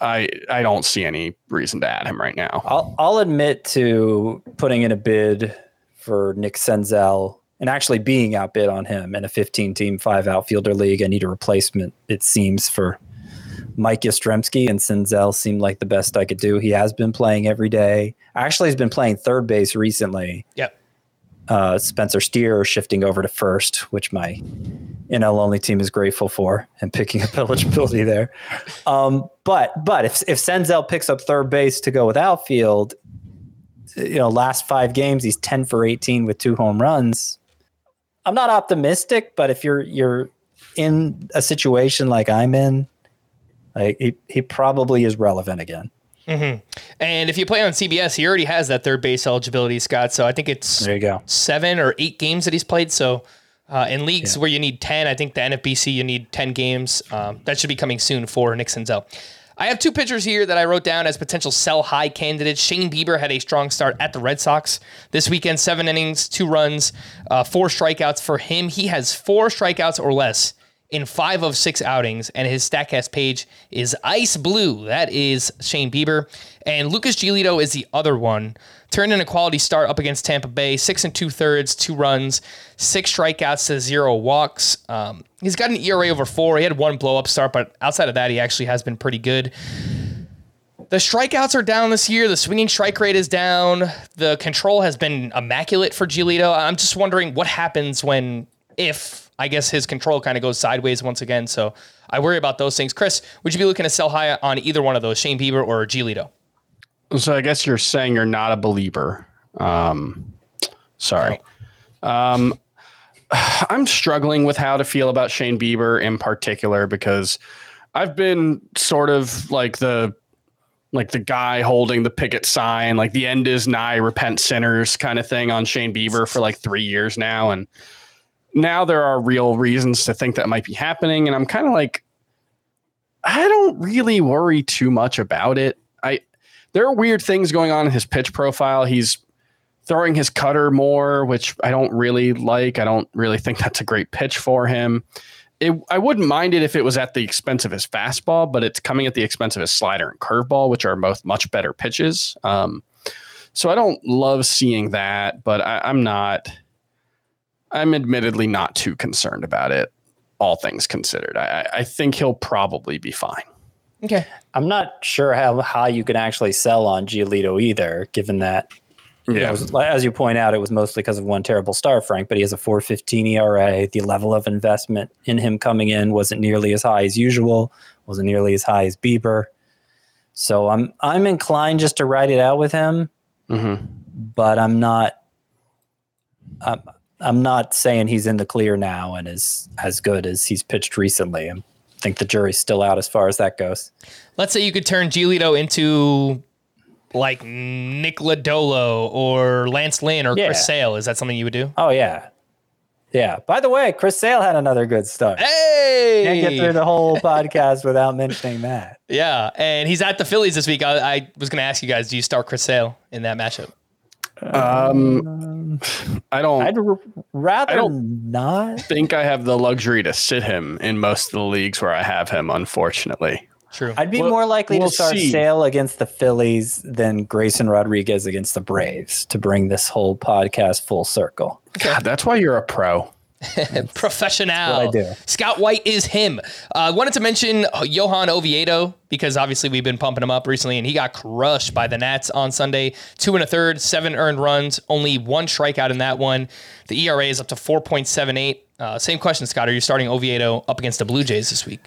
I I don't see any reason to add him right now. I'll I'll admit to putting in a bid for Nick Senzel and actually being outbid on him in a 15 team five outfielder league. I need a replacement, it seems, for Mike Yastrzemski and Senzel seemed like the best I could do. He has been playing every day. Actually, he's been playing third base recently. Yep. Uh, Spencer Steer shifting over to first, which my NL only team is grateful for and picking up <laughs> eligibility there. Um, but but if if Senzel picks up third base to go with outfield, you know, last five games, he's 10 for 18 with two home runs. I'm not optimistic, but if you're you're in a situation like I'm in, like he, he probably is relevant again. And if you play on CBS, he already has that third base eligibility, Scott. So I think it's There you go. seven or eight games that he's played. So uh, in leagues where you need 10, I think the NFBC, you need 10 games. Um, that should be coming soon for Nick Senzel. I have two pitchers here that I wrote down as potential sell high candidates. Shane Bieber had a strong start at the Red Sox this weekend, seven innings, two runs, uh, four strikeouts for him. He has four strikeouts or less in five of six outings, and his StatCast page is ice blue. That is Shane Bieber. And Lucas Giolito is the other one. Turned in a quality start up against Tampa Bay, six and two thirds, two runs, six strikeouts to zero walks. Um, he's got an ERA over four. He had one blow up start, but outside of that, he actually has been pretty good. The strikeouts are down this year. The swinging strike rate is down. The control has been immaculate for Giolito. I'm just wondering what happens when, if I guess his control kind of goes sideways once again. So I worry about those things. Chris, would you be looking to sell high on either one of those, Shane Bieber or Giolito? So I guess you're saying you're not a believer. Um, sorry. Um, <sighs> I'm struggling with how to feel about Shane Bieber in particular because I've been sort of like the like the guy holding the picket sign, like the end is nigh, repent sinners kind of thing on Shane Bieber for like three years now. And now there are real reasons to think that might be happening. And I'm kind of like, I don't really worry too much about it. I there are weird things going on in his pitch profile. He's throwing his cutter more, which I don't really like. I don't really think that's a great pitch for him. It, I wouldn't mind it if it was at the expense of his fastball, but it's coming at the expense of his slider and curveball, which are both much better pitches. Um, so I don't love seeing that, but I, I'm not. I'm admittedly not too concerned about it, all things considered. I, I I think he'll probably be fine. Okay. I'm not sure how high you can actually sell on Giolito either, given that you know, as you point out, it was mostly because of one terrible star, Frank, but he has a 415 ERA. The level of investment in him coming in wasn't nearly as high as usual, wasn't nearly as high as Bieber. So I'm I'm inclined just to ride it out with him, Mhm. but I'm not I'm, I'm not saying he's in the clear now and is as good as he's pitched recently. I think the jury's still out as far as that goes. Let's say you could turn Giolito into like Nick Lodolo or Lance Lynn or Yeah. Chris Sale. Is that something you would do? Oh yeah. Yeah. By the way, Chris Sale had another good start. Hey! Can't get through the whole podcast without mentioning that. Yeah, and he's at the Phillies this week. I, I was going to ask you guys: Do you start Chris Sale in that matchup? Um, <laughs> I don't. I'd r- rather I don't- not. think I have the luxury to sit him in most of the leagues where I have him, unfortunately. True. I'd be Well, more likely we'll to start see. Sale against the Phillies than Grayson Rodriguez against the Braves to bring this whole podcast full circle. God, that's why you're a pro. <laughs> Professional. what I do. Scott White is him. I uh, wanted to mention Johan Oviedo because obviously we've been pumping him up recently, and he got crushed by the Nats on Sunday. Two and a third, seven earned runs, only one strikeout in that one. The ERA is up to 4.78. Uh, same question, Scott. Are you starting Oviedo up against the Blue Jays this week?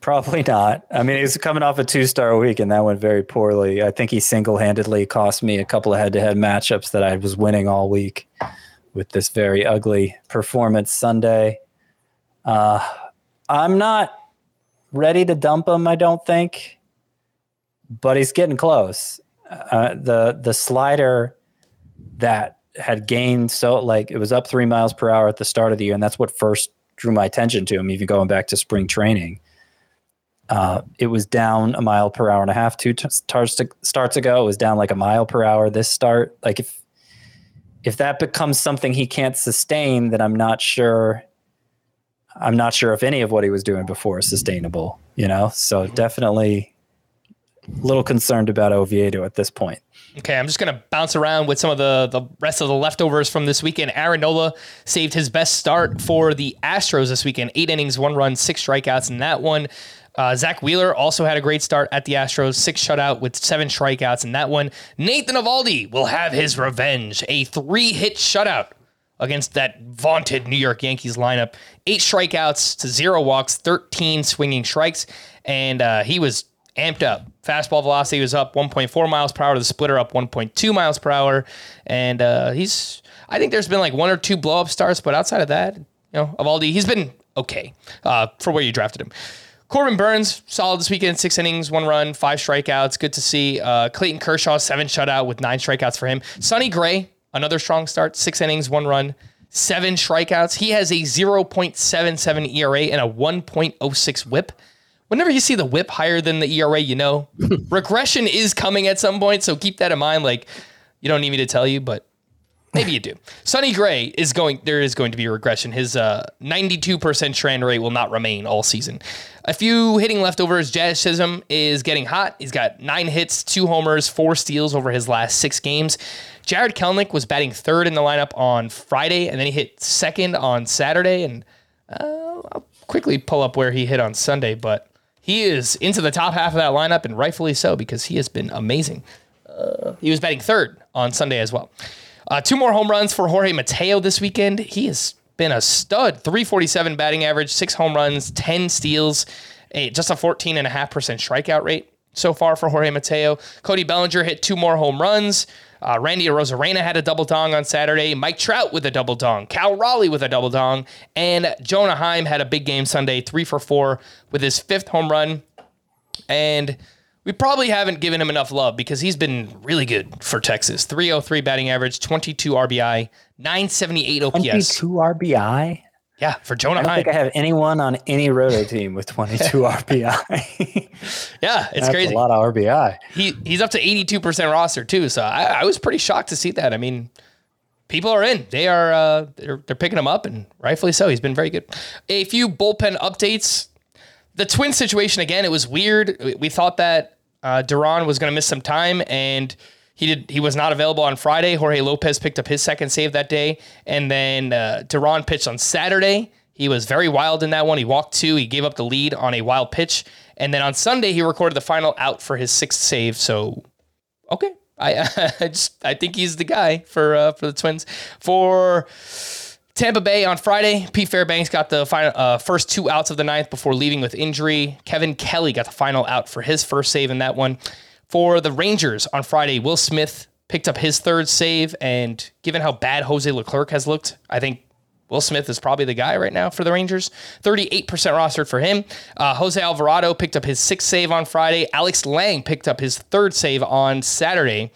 Probably not. I mean, he's coming off a two star week, and that went very poorly. I think he single handedly cost me a couple of head to head matchups that I was winning all week with this very ugly performance Sunday. Uh, I'm not ready to dump him, I don't think, but he's getting close. Uh, the the slider that had gained so like it was up three miles per hour at the start of the year, and that's what first drew my attention to him, even going back to spring training. Uh, it was down a mile per hour and a half two t- starts to, starts ago. It was down like a mile per hour this start. Like if if that becomes something he can't sustain, then I'm not sure. I'm not sure if any of what he was doing before is sustainable. You know, so definitely a little concerned about Oviedo at this point. Okay, I'm just gonna bounce around with some of the the rest of the leftovers from this weekend. Aaron Nola saved his best start for the Astros this weekend. Eight innings, one run, six strikeouts in that one. Uh, Zach Wheeler also had a great start at the Astros, six shutout with seven strikeouts in that one. Nathan Eovaldi will have his revenge, a three hit shutout against that vaunted New York Yankees lineup. Eight strikeouts to zero walks, 13 swinging strikes, and uh, he was amped up Fastball velocity was up 1.4 miles per hour. The splitter up 1.2 miles per hour, and uh, he's. I think there's been like one or two blow up starts, but outside of that, you know, Eovaldi, he's been okay uh, for where you drafted him. Corbin Burnes, solid this weekend, six innings, one run, five strikeouts. Good to see. Uh, Clayton Kershaw, seven shutout with nine strikeouts for him. Sonny Gray, another strong start, six innings, one run, seven strikeouts. He has a 0.77 ERA and a 1.06 whip. Whenever you see the whip higher than the ERA, you know <laughs> regression is coming at some point. So keep that in mind. Like, you don't need me to tell you, but Maybe you do. Sonny Gray is going. There is going to be a regression. His uh, 92% strand rate will not remain all season. A few hitting leftovers. Jazz Chisholm is getting hot. He's got nine hits, two homers, four steals over his last six games. Jarred Kelenic was batting third in the lineup on Friday, and then he hit second on Saturday. And uh, I'll quickly pull up where he hit on Sunday, but he is into the top half of that lineup, and rightfully so because he has been amazing. Uh, he was batting third on Sunday as well. Uh, two more home runs for Jorge Mateo this weekend. He has been a stud. 347 batting average, six home runs, 10 steals, a, just a 14.5% strikeout rate so far for Jorge Mateo. Cody Bellinger hit two more home runs. Uh, Randy Arozarena had a double dong on Saturday. Mike Trout with a double dong. Cal Raleigh with a double dong. And Jonah Heim had a big game Sunday, three for four with his fifth home run. And we probably haven't given him enough love because he's been really good for Texas. 303 batting average, 22 RBI, 978 OPS. 22 RBI? Yeah, for Jonah I don't think I have anyone on any roto team with 22 <laughs> RBI. <laughs> yeah, it's That's crazy. a lot of RBI. He he's up to 82% roster too. So I, I was pretty shocked to see that. I mean, people are in. They are uh, they're, they're picking him up and rightfully so. He's been very good. A few bullpen updates. The twin situation again, it was weird. We- thought that uh, Duran was going to miss some time and he did. He was not available on Friday. Jorge Lopez picked up his second save that day, and then uh, Duran pitched on Saturday. He was very wild in that one. He walked two. He gave up the lead on a wild pitch, and then on Sunday he recorded the final out for his sixth save. So okay. I, <laughs> I just I think he's the guy for uh, for the Twins. For Tampa Bay on Friday, Pete Fairbanks got the final uh, first two outs of the ninth before leaving with injury. Kevin Kelly got the final out for his first save in that one. For the Rangers on Friday, Will Smith picked up his third save, and given how bad Jose Leclerc has looked, I think Will Smith is probably the guy right now for the Rangers. 38% rostered for him. Uh, Jose Alvarado picked up his sixth save on Friday. Alex Lange picked up his third save on Saturday.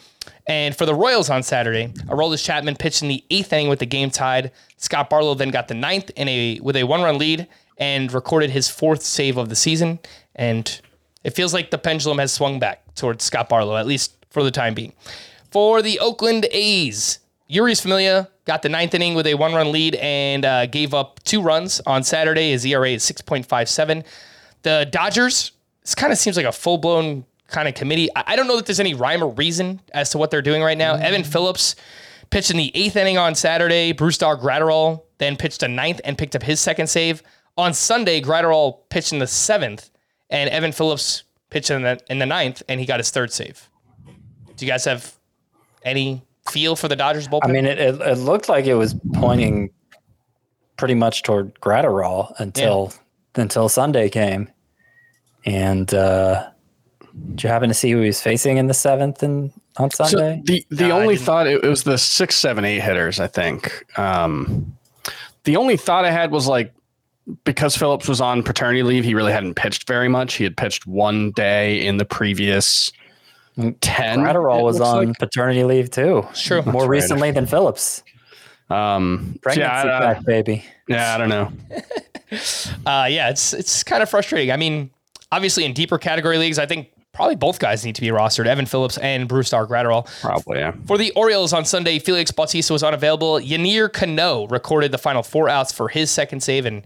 And for the Royals on Saturday, Aroldis Chapman pitched in the eighth inning with the game tied. Scott Barlow then got the ninth in a with a one-run lead and recorded his fourth save of the season. And it feels like the pendulum has swung back towards Scott Barlow, at least for the time being. For the Oakland A's, Jeurys Familia got the ninth inning with a one run lead and uh, gave up two runs on Saturday. His ERA is 6.57. The Dodgers, this kind of seems like a full blown kind of committee. I, I don't know that there's any rhyme or reason as to what they're doing right now. Evan Phillips pitched in the eighth inning on Saturday. Brusdar Graterol then pitched a ninth and picked up his second save. On Sunday, Graterol pitched in the seventh, and Evan Phillips pitched in the in the ninth, and he got his third save. Do you guys have any feel for the Dodgers bullpen? I mean, it, it, it looked like it was pointing pretty much toward Graterol until until Sunday came. And uh, did you happen to see who he was facing in the seventh and on Sunday? So Sunday? the the No, only thought it, it was the six, seven, eight hitters. I think. Um, the only thought I had was like because Phillips was on paternity leave, he really hadn't pitched very much. He had pitched one day in the previous ten. Graterol it was on like. paternity leave too. Sure. More right. recently than Phillips. Um, Pregnancy yeah, I- back, baby. yeah, I don't know. <laughs> uh, yeah, it's it's kind of frustrating. I mean, obviously in deeper category leagues, I think probably both guys need to be rostered, Evan Phillips and Brusdar Graterol. Probably, yeah. For the Orioles on Sunday, Felix Bautista was unavailable. Yennier Cano recorded the final four outs for his second save, and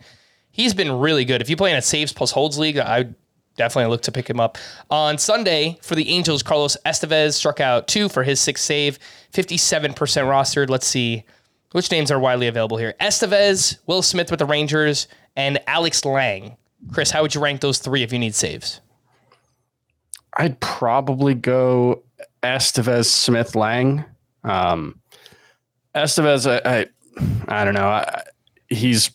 he's been really good. If you play in a saves plus holds league, I definitely look to pick him up. On Sunday, for the Angels, Carlos Estevez struck out two for his sixth save, 57% rostered. Let's see which names are widely available here. Estevez, Will Smith with the Rangers, and Alex Lange. Chris, how would you rank those three if you need saves? I'd probably go Estevez, Smith, Lange. Um, Estevez, I, I, I don't know. I, he's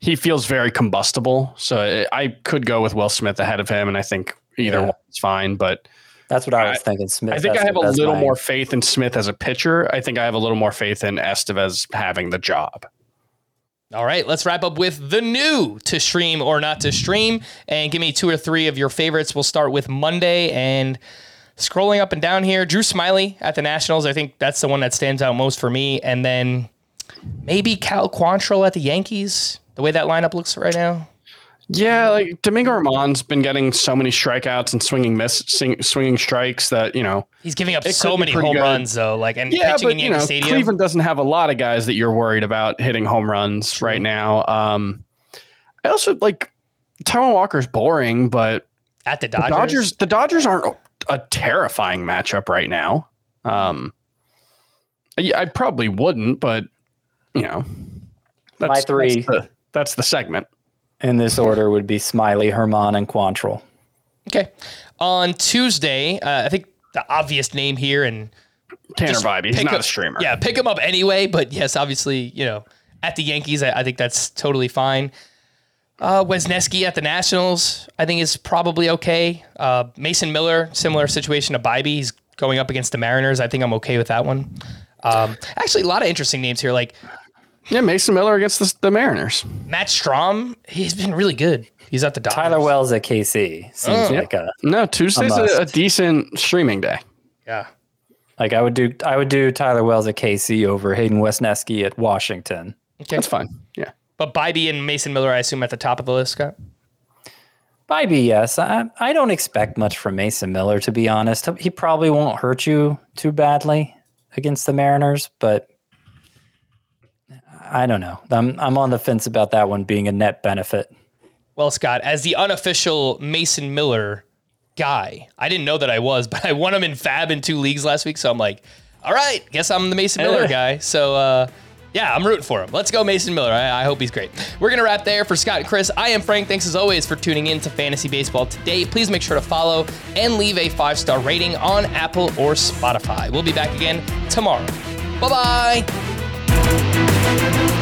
he feels very combustible, so I, I could go with Will Smith ahead of him, and I think either Yeah. one's fine. But That's what I was I- thinking. Smith. I think I have a little my- more faith in Smith as a pitcher. I think I have a little more faith in Estevez having the job. All right, let's wrap up with the new to stream or not to stream, and give me two or three of your favorites. We'll start with Monday and scrolling up and down here. Drew Smyly at the Nationals. I think that's the one that stands out most for me, and then maybe Cal Quantrill at the Yankees. The way that lineup looks right now. Yeah, like Domingo German's been getting so many strikeouts and swinging miss, sing, swinging strikes that you know. He's giving up so many home good. runs though, like and Yeah, pitching but in you know, Stadium. Cleveland doesn't have a lot of guys that you're worried about hitting home runs right now. Um, I also like Taijuan Walker's boring, but at the the Dodgers. Dodgers, the Dodgers aren't a terrifying matchup right now. Um, I, I probably wouldn't, but you know, My three. That's the, that's the segment. In this order would be Smyly, German, and Quantrill. Okay. On Tuesday, uh, I think the obvious name here and Tanner just Bibee, he's pick not up- a streamer. Yeah, pick him up anyway. But yes, obviously, you know, at the Yankees, I, I think that's totally fine. Uh, Wesneski at the Nationals, I think is probably okay. Uh, Mason Miller, similar situation to Bibee. He's going up against the Mariners. I think I'm okay with that one. Um, actually, a lot of interesting names here, like yeah, Mason Miller against the, the Mariners. Matt Strahm. He's been really good. He's at the Dodgers. Tyler Wells at KC seems Oh. like a No, Tuesday's A a, a decent streaming day. Yeah. like I would do. I would do Tyler Wells at KC over Hayden Wesneski at Washington. Okay. That's fine. Yeah. But Bibee and Mason Miller, I assume, at the top of the list, Scott. Bibee, yes. I, I don't expect much from Mason Miller, to be honest. He probably won't hurt you too badly against the Mariners, but I don't know. I'm I'm on the fence about that one being a net benefit. Well, Scott, as the unofficial Mason Miller guy, I didn't know that I was, <laughs> but I won him in FAAB in two leagues last week. So I'm like, all right, guess I'm the Mason Miller guy. So, uh, yeah, I'm rooting for him. Let's go, Mason Miller. I, I hope he's great. We're going to wrap there for Scott and Chris. I am Frank. Thanks as always for tuning in to Fantasy Baseball today. Please make sure to follow and leave a five star rating on Apple or Spotify. We'll be back again tomorrow. Bye bye. Thank